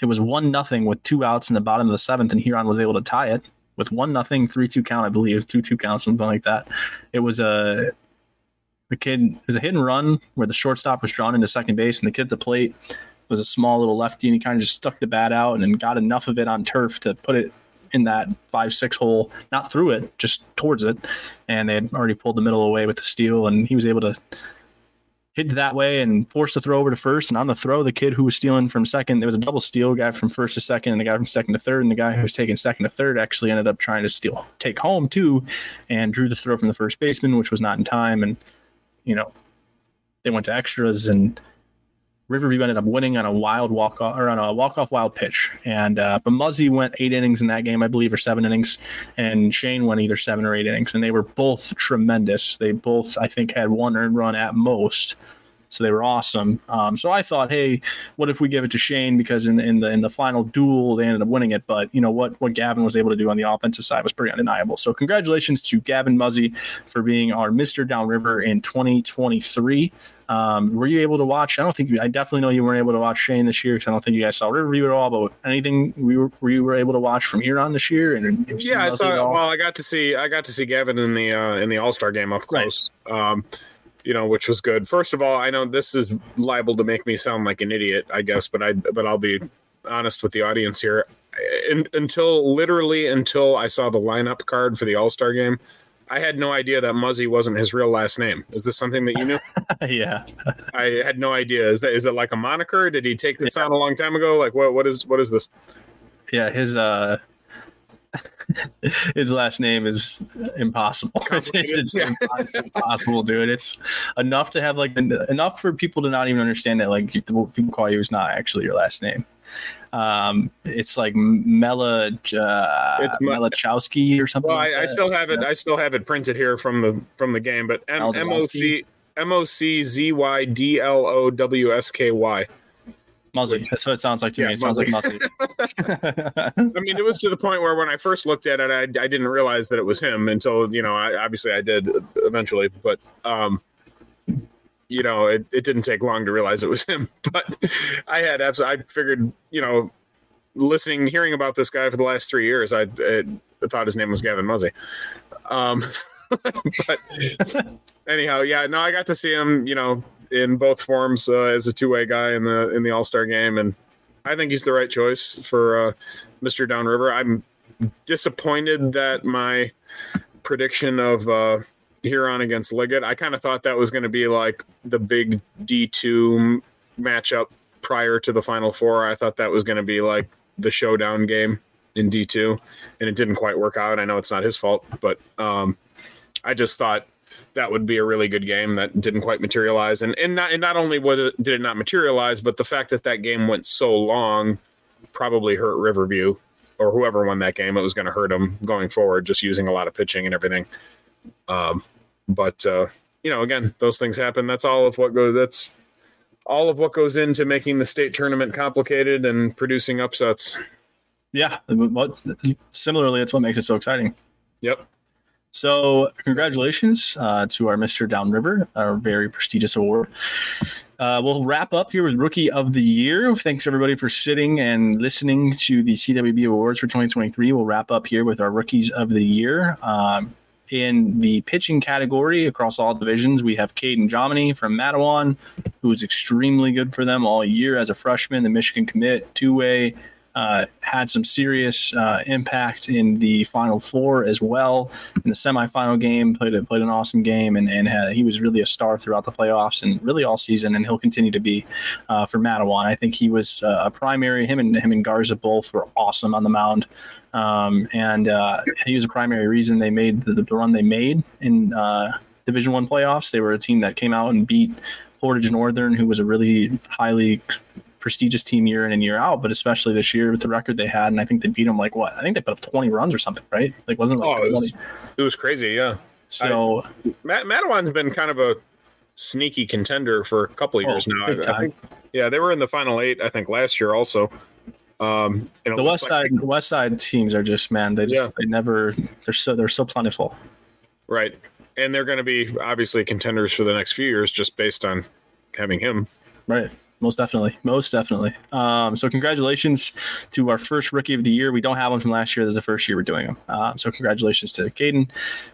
it was one nothing with two outs in the bottom of the seventh. And Huron was able to tie it with one nothing, three two count, I believe, two two count, something like that. It was a the kid it was a hit and run where the shortstop was drawn into second base and the kid at the plate was a small little lefty and he kind of just stuck the bat out and got enough of it on turf to put it in that five six hole, not through it, just towards it, and they had already pulled the middle away with the steal, and he was able to hit that way and force the throw over to first. And on the throw, the kid who was stealing from second, there was a double steal, guy from first to second, and the guy from second to third, and the guy who was taking second to third actually ended up trying to steal, take home too, and drew the throw from the first baseman, which was not in time, and you know they went to extras and Riverview ended up winning on a wild walk off or on a walk off wild pitch. And uh, but Muzzy went eight innings in that game, I believe, or seven innings, and Shane went either seven or eight innings, and they were both tremendous. They both, I think, had one earned run at most. So they were awesome. Um, so I thought, hey, what if we give it to Shane because in, in the in the final duel they ended up winning it. But you know what what Gavin was able to do on the offensive side was pretty undeniable. So congratulations to Gavin Muzzy for being our Mister Downriver in 2023. Um, were you able to watch? I don't think you, I definitely know you weren't able to watch Shane this year because I don't think you guys saw Riverview at all. But anything we were, were you were able to watch from here on this year? And yeah, I saw. Well, I got to see I got to see Gavin in the uh, in the All Star game up close. Right. Um, you know, which was good. First of all, I know this is liable to make me sound like an idiot, I guess, but I but I'll be honest with the audience here. In, until literally until I saw the lineup card for the All Star game, I had no idea that Muzzy wasn't his real last name. Is this something that you knew? yeah, I had no idea. Is that is it like a moniker? Did he take this yeah. on a long time ago? Like what what is what is this? Yeah, his uh his last name is impossible. it's, it's yeah. impossible, dude. It's enough to have like enough for people to not even understand that like people call you is not actually your last name. Um, it's like Mela uh, it's Melachowski or something. Well, like I, I, still have it. I still have it printed here from the from the game, but M O C M O C Z Y D L O W S K Y. Muzzy. That's what it sounds like to yeah, me. It sounds like Muzzy. I mean, it was to the point where when I first looked at it, I, I didn't realize that it was him until you know. I, obviously, I did eventually, but um, you know, it, it didn't take long to realize it was him. But I had absolutely. I figured, you know, listening, hearing about this guy for the last three years, I, I thought his name was Gavin Muzzy. Um, but anyhow, yeah, no, I got to see him. You know, in both forms uh, as a two way guy in the in the All Star game, and I think he's the right choice for uh, Mr. Downriver. I'm disappointed that my prediction of uh, Huron against Liggett, I kind of thought that was going to be like the big D two matchup prior to the Final Four. I thought that was going to be like the showdown game in D two, and it didn't quite work out. I know it's not his fault, but um, I just thought that would be a really good game that didn't quite materialize. And and not and not only it, did it not materialize, but the fact that that game went so long probably hurt Riverview or whoever won that game. It was going to hurt them going forward, just using a lot of pitching and everything. Um, but uh, you know, again, those things happen. That's all of what goes. That's all of what goes into making the state tournament complicated and producing upsets. Yeah, similarly, it's what makes it so exciting. Yep. So, congratulations uh, to our Mr. Downriver, our very prestigious award. Uh, we'll wrap up here with Rookie of the Year. Thanks everybody for sitting and listening to the CWB Awards for 2023. We'll wrap up here with our Rookies of the Year. Um, in the pitching category across all divisions, we have Caden Jomini from Mattawan, who was extremely good for them all year as a freshman, the Michigan commit, two way uh, had some serious uh, impact in the Final Four as well. In the semifinal game, played played an awesome game, and, and had, he was really a star throughout the playoffs and really all season. And he'll continue to be uh, for Mattawan. I think he was uh, a primary. Him and him and Garza both were awesome on the mound, um, and uh, he was a primary reason they made the, the run they made in Division One playoffs. They were a team that came out and beat Portage Northern, who was a really highly prestigious team year in and year out, but especially this year with the record they had. And I think they beat them like what? I think they put up 20 runs or something, right? Like, wasn't like oh, it, was, it was crazy. Yeah. So, I, Matt, Mattawan's been kind of a sneaky contender for a couple of years oh, now. I, I, think, yeah, they were in the final eight, I think, last year also. Um, the West Side, like, West Side teams are just man. They just, yeah. they never they're so they're so plentiful. Right, and they're going to be obviously contenders for the next few years just based on having him. Right most definitely, most definitely. Um, so congratulations to our first rookie of the year. We don't have one from last year. This is the first year we're doing them. Um, so congratulations to Caden.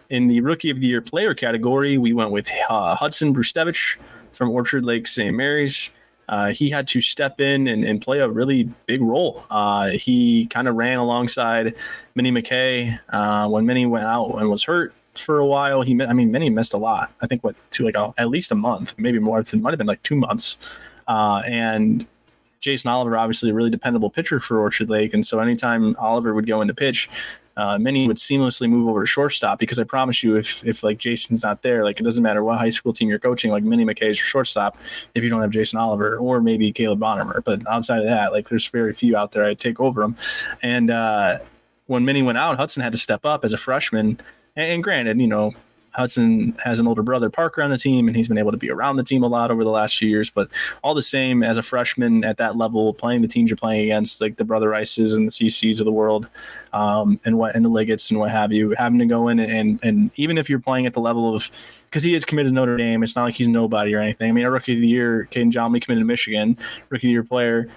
In the rookie of the year player category, we went with uh, Hudson Brustevich from Orchard Lake St. Mary's. Uh, he had to step in and, and play a really big role. Uh, he kind of ran alongside Minnie McKay uh, when Minnie went out and was hurt for a while. He, I mean, Minnie missed a lot. I think what to like a, at least a month, maybe more. It might have been like two months. Uh, and Jason Oliver, obviously a really dependable pitcher for Orchard Lake. And so anytime Oliver would go into pitch, uh, Minnie would seamlessly move over to shortstop because I promise you, if if like Jason's not there, like it doesn't matter what high school team you're coaching, like Minnie McKay is your shortstop if you don't have Jason Oliver or maybe Caleb Bonner. But outside of that, like there's very few out there I'd take over them. And uh, when Minnie went out, Hudson had to step up as a freshman. And, and granted, you know, Hudson has an older brother, Parker, on the team, and he's been able to be around the team a lot over the last few years. But all the same, as a freshman at that level, playing the teams you're playing against, like the Brother Rices and the CCs of the world, um, and what and the Liggetts and what have you, having to go in and and, and even if you're playing at the level of because he is committed to Notre Dame, it's not like he's nobody or anything. I mean, a rookie of the year, Caden Jomley committed to Michigan, rookie of the year player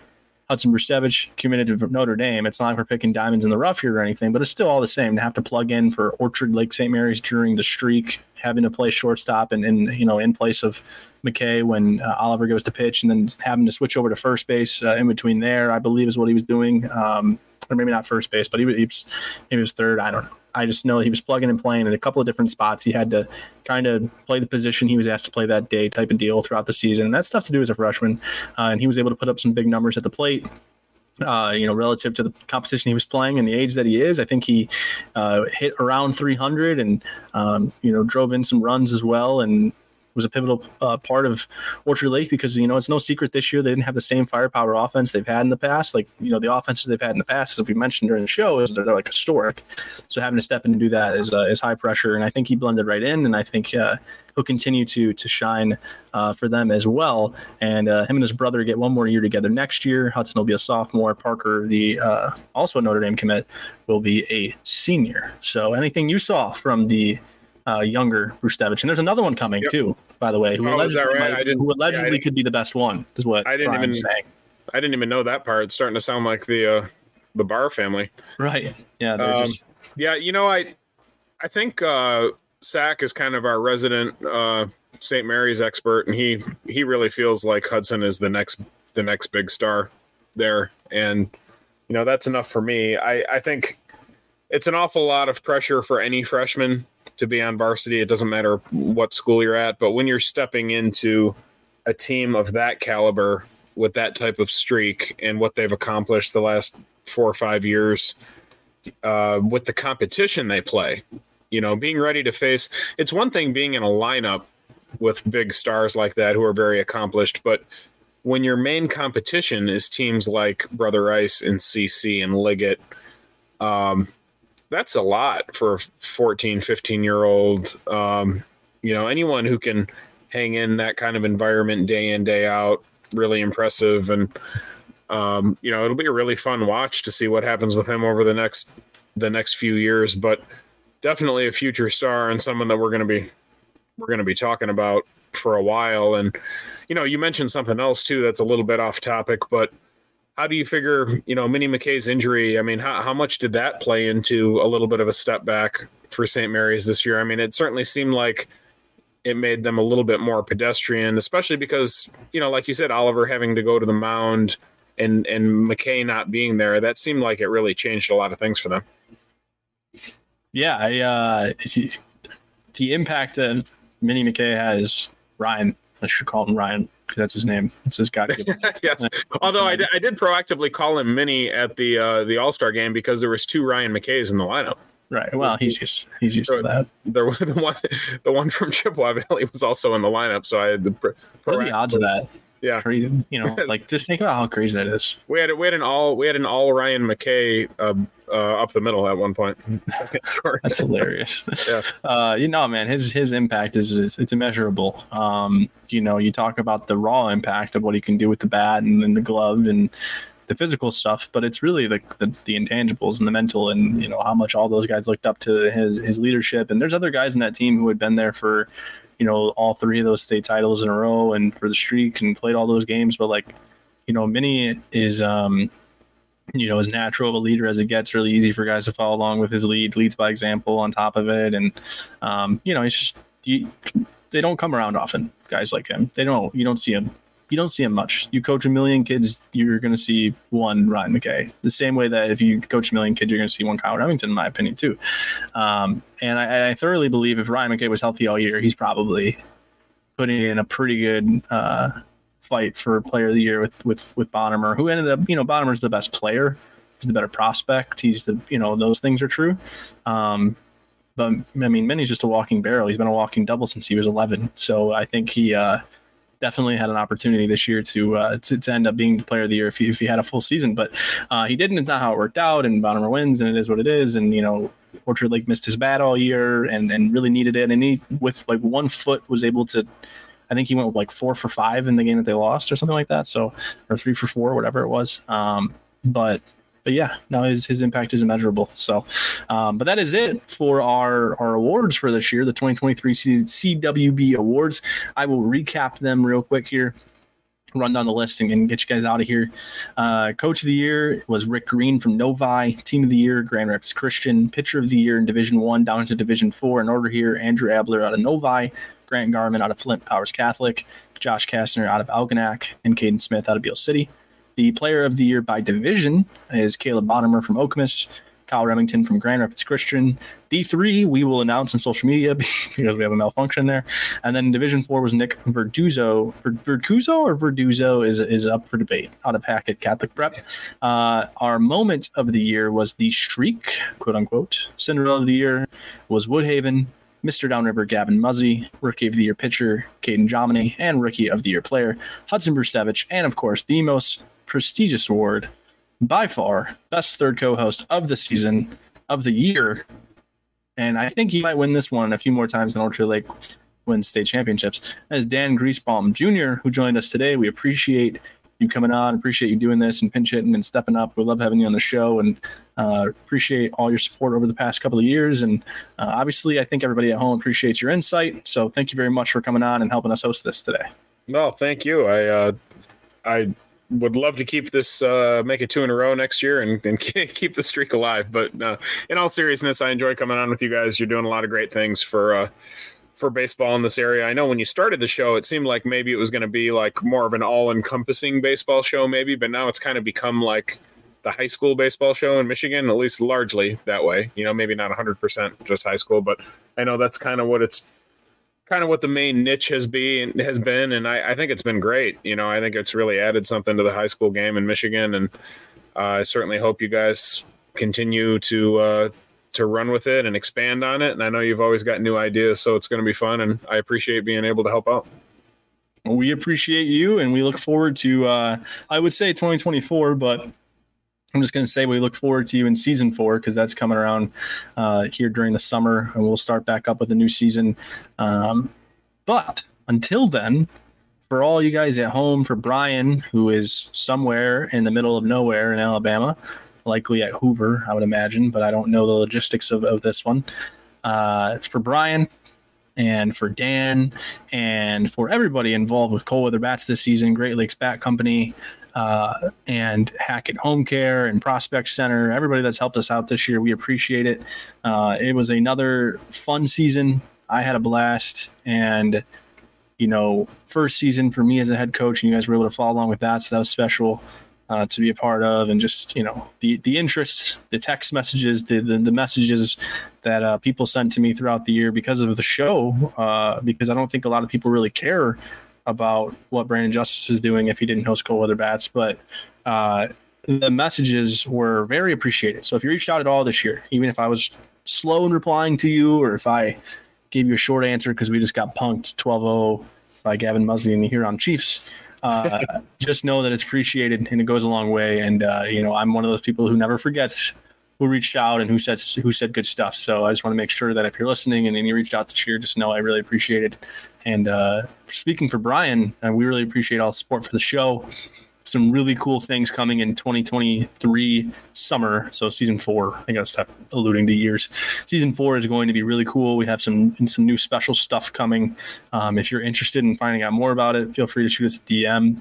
Hudson Brustevich committed to Notre Dame. It's not like we're picking diamonds in the rough here or anything, but it's still all the same to have to plug in for Orchard Lake St. Mary's during the streak, having to play shortstop and, and you know in place of McKay when uh, Oliver goes to pitch, and then having to switch over to first base uh, in between there. I believe is what he was doing, um, or maybe not first base, but he was, he was he was third. I don't know. I just know he was plugging and playing in a couple of different spots. He had to kind of play the position he was asked to play that day, type of deal throughout the season, and that's tough to do as a freshman. Uh, and he was able to put up some big numbers at the plate. Uh, you know, relative to the competition he was playing and the age that he is, I think he uh, hit around 300 and um, you know drove in some runs as well. And was a pivotal uh, part of Orchard Lake because you know it's no secret this year they didn't have the same firepower offense they've had in the past. Like you know the offenses they've had in the past, as we mentioned during the show, is they're, they're like historic. So having to step in and do that is uh, is high pressure, and I think he blended right in, and I think uh, he'll continue to to shine uh, for them as well. And uh, him and his brother get one more year together next year. Hudson will be a sophomore. Parker, the uh, also Notre Dame commit, will be a senior. So anything you saw from the uh, younger Brustevich. And there's another one coming yep. too, by the way, who oh, allegedly, right? might, who allegedly yeah, could be the best one. Is what I didn't even saying. I didn't even know that part. It's starting to sound like the uh, the Bar family, right? Yeah, um, just... yeah. You know, I I think uh, Sack is kind of our resident uh, St. Mary's expert, and he he really feels like Hudson is the next the next big star there, and you know that's enough for me. I I think it's an awful lot of pressure for any freshman to be on varsity. It doesn't matter what school you're at, but when you're stepping into a team of that caliber with that type of streak and what they've accomplished the last four or five years uh, with the competition they play, you know, being ready to face it's one thing being in a lineup with big stars like that who are very accomplished, but when your main competition is teams like Brother Rice and CC and Liggett, um, that's a lot for a 14, 15 year old. Um, you know, anyone who can hang in that kind of environment day in, day out, really impressive. And um, you know, it'll be a really fun watch to see what happens with him over the next the next few years. But definitely a future star and someone that we're going to be we're going to be talking about for a while. And you know, you mentioned something else too that's a little bit off topic, but how do you figure, you know, Minnie McKay's injury? I mean, how, how much did that play into a little bit of a step back for St. Mary's this year? I mean, it certainly seemed like it made them a little bit more pedestrian, especially because, you know, like you said, Oliver having to go to the mound and and McKay not being there, that seemed like it really changed a lot of things for them. Yeah, I, uh, the impact that Minnie McKay has, Ryan. I should call him Ryan that's his name. It's his God. yes. Although I did, I did proactively call him Minnie at the uh, the All Star game because there was two Ryan McKays in the lineup. Right. Well, he's just he's used to that. There was the one the one from Chippewa Valley was also in the lineup, so I had the. What are the odds of that? Yeah, it's crazy. You know, like just think about how crazy that is. We had we had an all we had an all Ryan McKay uh, uh, up the middle at one point. That's hilarious. Yeah. Uh, you know, man, his his impact is, is it's immeasurable. Um, you know, you talk about the raw impact of what he can do with the bat and, and the glove and the physical stuff, but it's really the, the, the intangibles and the mental, and you know how much all those guys looked up to his his leadership. And there's other guys in that team who had been there for, you know, all three of those state titles in a row and for the streak and played all those games. But like, you know, Minnie is, um, you know, as natural of a leader as it gets. Really easy for guys to follow along with his lead. Leads by example on top of it, and um, you know, it's just. You, they don't come around often, guys like him. They don't. You don't see him you don't see him much. You coach a million kids, you're going to see one Ryan McKay. The same way that if you coach a million kids, you're going to see one Kyle Remington, in my opinion, too. Um, and I, I, thoroughly believe if Ryan McKay was healthy all year, he's probably putting in a pretty good uh, fight for Player of the Year with with with Bonemer, who ended up, you know, Bonemer's the best player. He's the better prospect. He's the, you know, those things are true. Um, but I mean, Minnie's just a walking barrel. He's been a walking double since he was 11. So I think he, uh, definitely had an opportunity this year to uh, to, to, end up being the player of the year if he, if he had a full season. But uh, he didn't. It's not how it worked out. And Bonemer wins, and it is what it is. And you know, Orchard Lake missed his bat all year and and really needed it. And he with like one foot was able to. I think he went like four for five in the game that they lost or something like that. So or three for four, whatever it was. Um, but but yeah, no, his his impact is immeasurable. So, um, but that is it for our our awards for this year, the 2023 CWB awards. I will recap them real quick here. Run down the list and, and get you guys out of here. Uh, Coach of the year was Rick Green from Novi. Team of the year, Grand Rapids Christian. Pitcher of the year in Division One down to Division Four. In order here, Andrew Abler out of Novi, Grant Garman out of Flint Powers Catholic, Josh Kastner out of Algonac, and Caden Smith out of Beal City. The player of the year by division is Caleb Bonemer from Okemos, Kyle Remington from Grand Rapids Christian. D3, we will announce on social media because we have a malfunction there. And then Division 4 was Nick Verduzzo. Verduzzo or Verduzzo is, is up for debate out of Hackett Catholic Prep. Uh, our moment of the year was the streak, quote unquote. Cinderella of the year was Woodhaven. Mr. Downriver Gavin Muzzy, Rookie of the Year pitcher Caden Jomini, and Rookie of the Year player Hudson Brustevich, and of course the most prestigious award by far, best third co-host of the season of the year. And I think he might win this one a few more times than Orchard Lake wins state championships. As Dan Griesbaum Jr., who joined us today. We appreciate you coming on, appreciate you doing this and pinch hitting and stepping up. We love having you on the show and uh, appreciate all your support over the past couple of years. And uh, obviously, I think everybody at home appreciates your insight. So thank you very much for coming on and helping us host this today. No, thank you. I, uh, I would love to keep this uh, make it two in a row next year and, and keep the streak alive. But uh, in all seriousness, I enjoy coming on with you guys. You're doing a lot of great things for uh, for baseball in this area. I know when you started the show, it seemed like maybe it was going to be like more of an all encompassing baseball show, maybe, but now it's kind of become like the high school baseball show in Michigan, at least largely that way. You know, maybe not 100% just high school, but I know that's kind of what it's kind of what the main niche has been has been, and I, I, think it's been great. You know, I think it's really added something to the high school game in Michigan, and uh, I certainly hope you guys continue to uh, to run with it and expand on it. And I know you've always got new ideas, so it's going to be fun, and I appreciate being able to help out. We appreciate you, and we look forward to uh, I would say 2024, but I'm just going to say we look forward to you in season four because that's coming around uh, here during the summer, and we'll start back up with a new season. Um, but until then, for all you guys at home, for Brian, who is somewhere in the middle of nowhere in Alabama, likely at Hoover, I would imagine, but I don't know the logistics of, of this one. Uh, for Brian and for Dan and for everybody involved with Cold Weather Bats this season, Great Lakes Bat Company, uh, and Hackett Home Care and Prospect Center, everybody that's helped us out this year, we appreciate it. Uh, it was another fun season. I had a blast, and you know, first season for me as a head coach, and you guys were able to follow along with that, so that was special. Uh, to be a part of, and just you know the the interest, the text messages, the the, the messages that uh, people sent to me throughout the year because of the show. Uh, because I don't think a lot of people really care about what Brandon Justice is doing if he didn't host cold weather bats, but uh, the messages were very appreciated. So if you reached out at all this year, even if I was slow in replying to you, or if I gave you a short answer because we just got punked 12-0 by Gavin Muzzy and the Huron Chiefs. Uh, just know that it's appreciated and it goes a long way. And uh, you know, I'm one of those people who never forgets who reached out and who said who said good stuff. So I just want to make sure that if you're listening and, you reached out to cheer, just know I really appreciate it. And uh, speaking for Brian, uh, we really appreciate all the support for the show. Some really cool things coming in 2023 summer. So season four, I gotta stop alluding to years. Season four is going to be really cool. We have some some new special stuff coming. Um, if you're interested in finding out more about it, feel free to shoot us a DM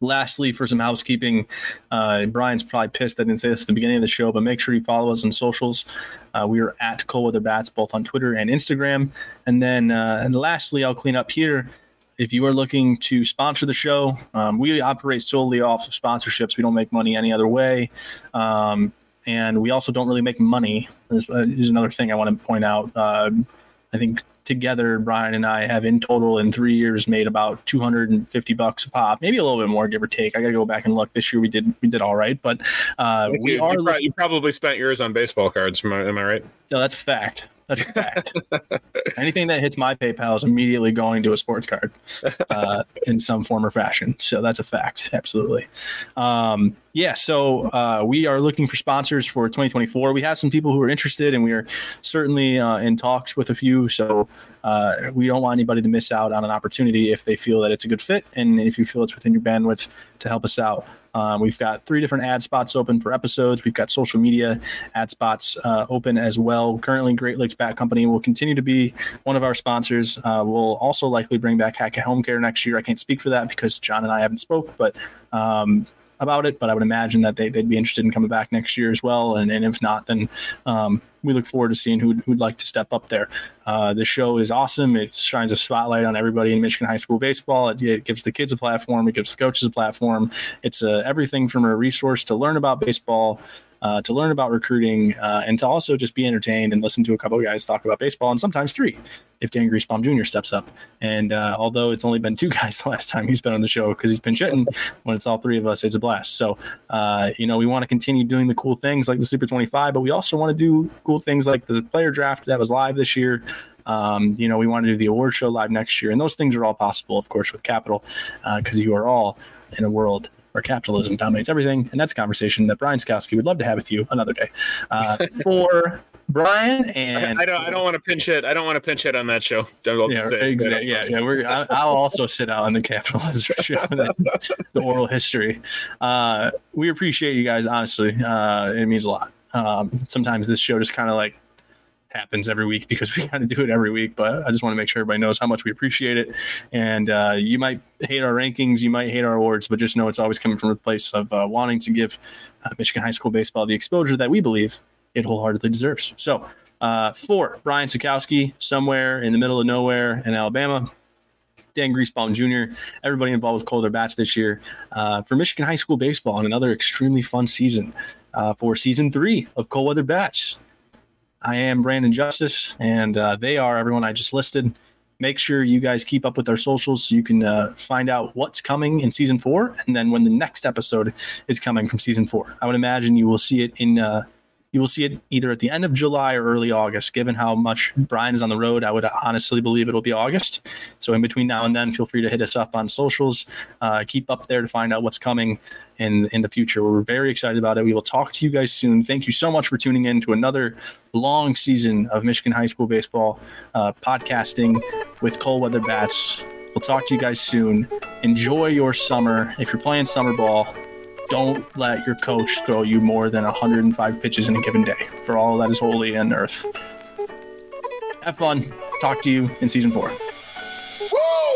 lastly, for some housekeeping, uh, Brian's probably pissed I didn't say this at the beginning of the show, but make sure you follow us on socials. Uh, we are at Cold Weather Bats both on Twitter and Instagram. And then, uh, and lastly, I'll clean up here. If you are looking to sponsor the show, um, we operate solely off of sponsorships. We don't make money any other way. Um, and we also don't really make money. This uh, is another thing I want to point out. Uh, I think together, Brian and I have in total in three years made about 250 bucks a pop, maybe a little bit more, give or take. I got to go back and look. This year we did we did all right, but uh, we you, are. You, you, probably spent yours on baseball cards. Am I, am I right? No, that's a fact. That's a fact. Anything that hits my PayPal is immediately going to a sports card uh, in some form or fashion. So that's a fact. Absolutely. Um, yeah. So uh, we are looking for sponsors for 2024. We have some people who are interested, and we are certainly uh, in talks with a few. So uh, we don't want anybody to miss out on an opportunity if they feel that it's a good fit, and if you feel it's within your bandwidth to help us out. Um, we've got three different ad spots open for episodes. We've got social media ad spots uh, open as well. Currently, Great Lakes Bat Company will continue to be one of our sponsors. Uh, we'll also likely bring back Hackett Home Care next year. I can't speak for that because John and I haven't spoke, but um, about it, but I would imagine that they, would be interested in coming back next year as well. And, and if not, then um, we look forward to seeing who would like to step up there. Uh, the show is awesome. It shines a spotlight on everybody in Michigan high school baseball. It, it gives the kids a platform. It gives the coaches a platform. It's uh, everything from a resource to learn about baseball uh, to learn about recruiting uh, and to also just be entertained and listen to a couple of guys talk about baseball and sometimes three if Dan Griesbaum Jr. steps up. And uh, although it's only been two guys the last time he's been on the show because he's been shitting, when it's all three of us, it's a blast. So, uh, you know, we want to continue doing the cool things like the Super 25, but we also want to do cool things like the player draft that was live this year. Um, you know, we want to do the award show live next year. And those things are all possible, of course, with capital because uh, you are all in a world where capitalism dominates everything. And that's a conversation that Brian Sakowski would love to have with you another day. Uh, for Brian and I don't I don't want to pinch it. I don't want to pinch it on that show. Yeah, exactly. yeah, yeah. We're, I, will also sit out on the capitalism show, the oral history. Uh, we appreciate you guys. Honestly, uh, it means a lot. Um, sometimes this show just kind of like happens every week because we kind of do it every week. But I just want to make sure everybody knows how much we appreciate it. And uh, you might hate our rankings, you might hate our awards, but just know it's always coming from a place of uh, wanting to give uh, Michigan high school baseball the exposure that we believe it wholeheartedly deserves. So, uh, for Brian Sakowski, somewhere in the middle of nowhere in Alabama. Dan Griesbaum Jr., everybody involved with Colder Bats this year uh, for Michigan High School Baseball and another extremely fun season uh, for season three of Cold Weather Bats. I am Brandon Justice, and uh, they are everyone I just listed. Make sure you guys keep up with our socials so you can uh, find out what's coming in season four and then when the next episode is coming from season four. I would imagine you will see it in uh, you will see it either at the end of July or early August. Given how much Brian is on the road, I would honestly believe it'll be August. So in between now and then, feel free to hit us up on socials. Uh, keep up there to find out what's coming in in the future. We're very excited about it. We will talk to you guys soon. Thank you so much for tuning in to another long season of Michigan high school baseball uh, podcasting with cold weather bats. We'll talk to you guys soon. Enjoy your summer. If you're playing summer ball, don't let your coach throw you more than 105 pitches in a given day for all that is holy and earth. Have fun. Talk to you in season four. Woo!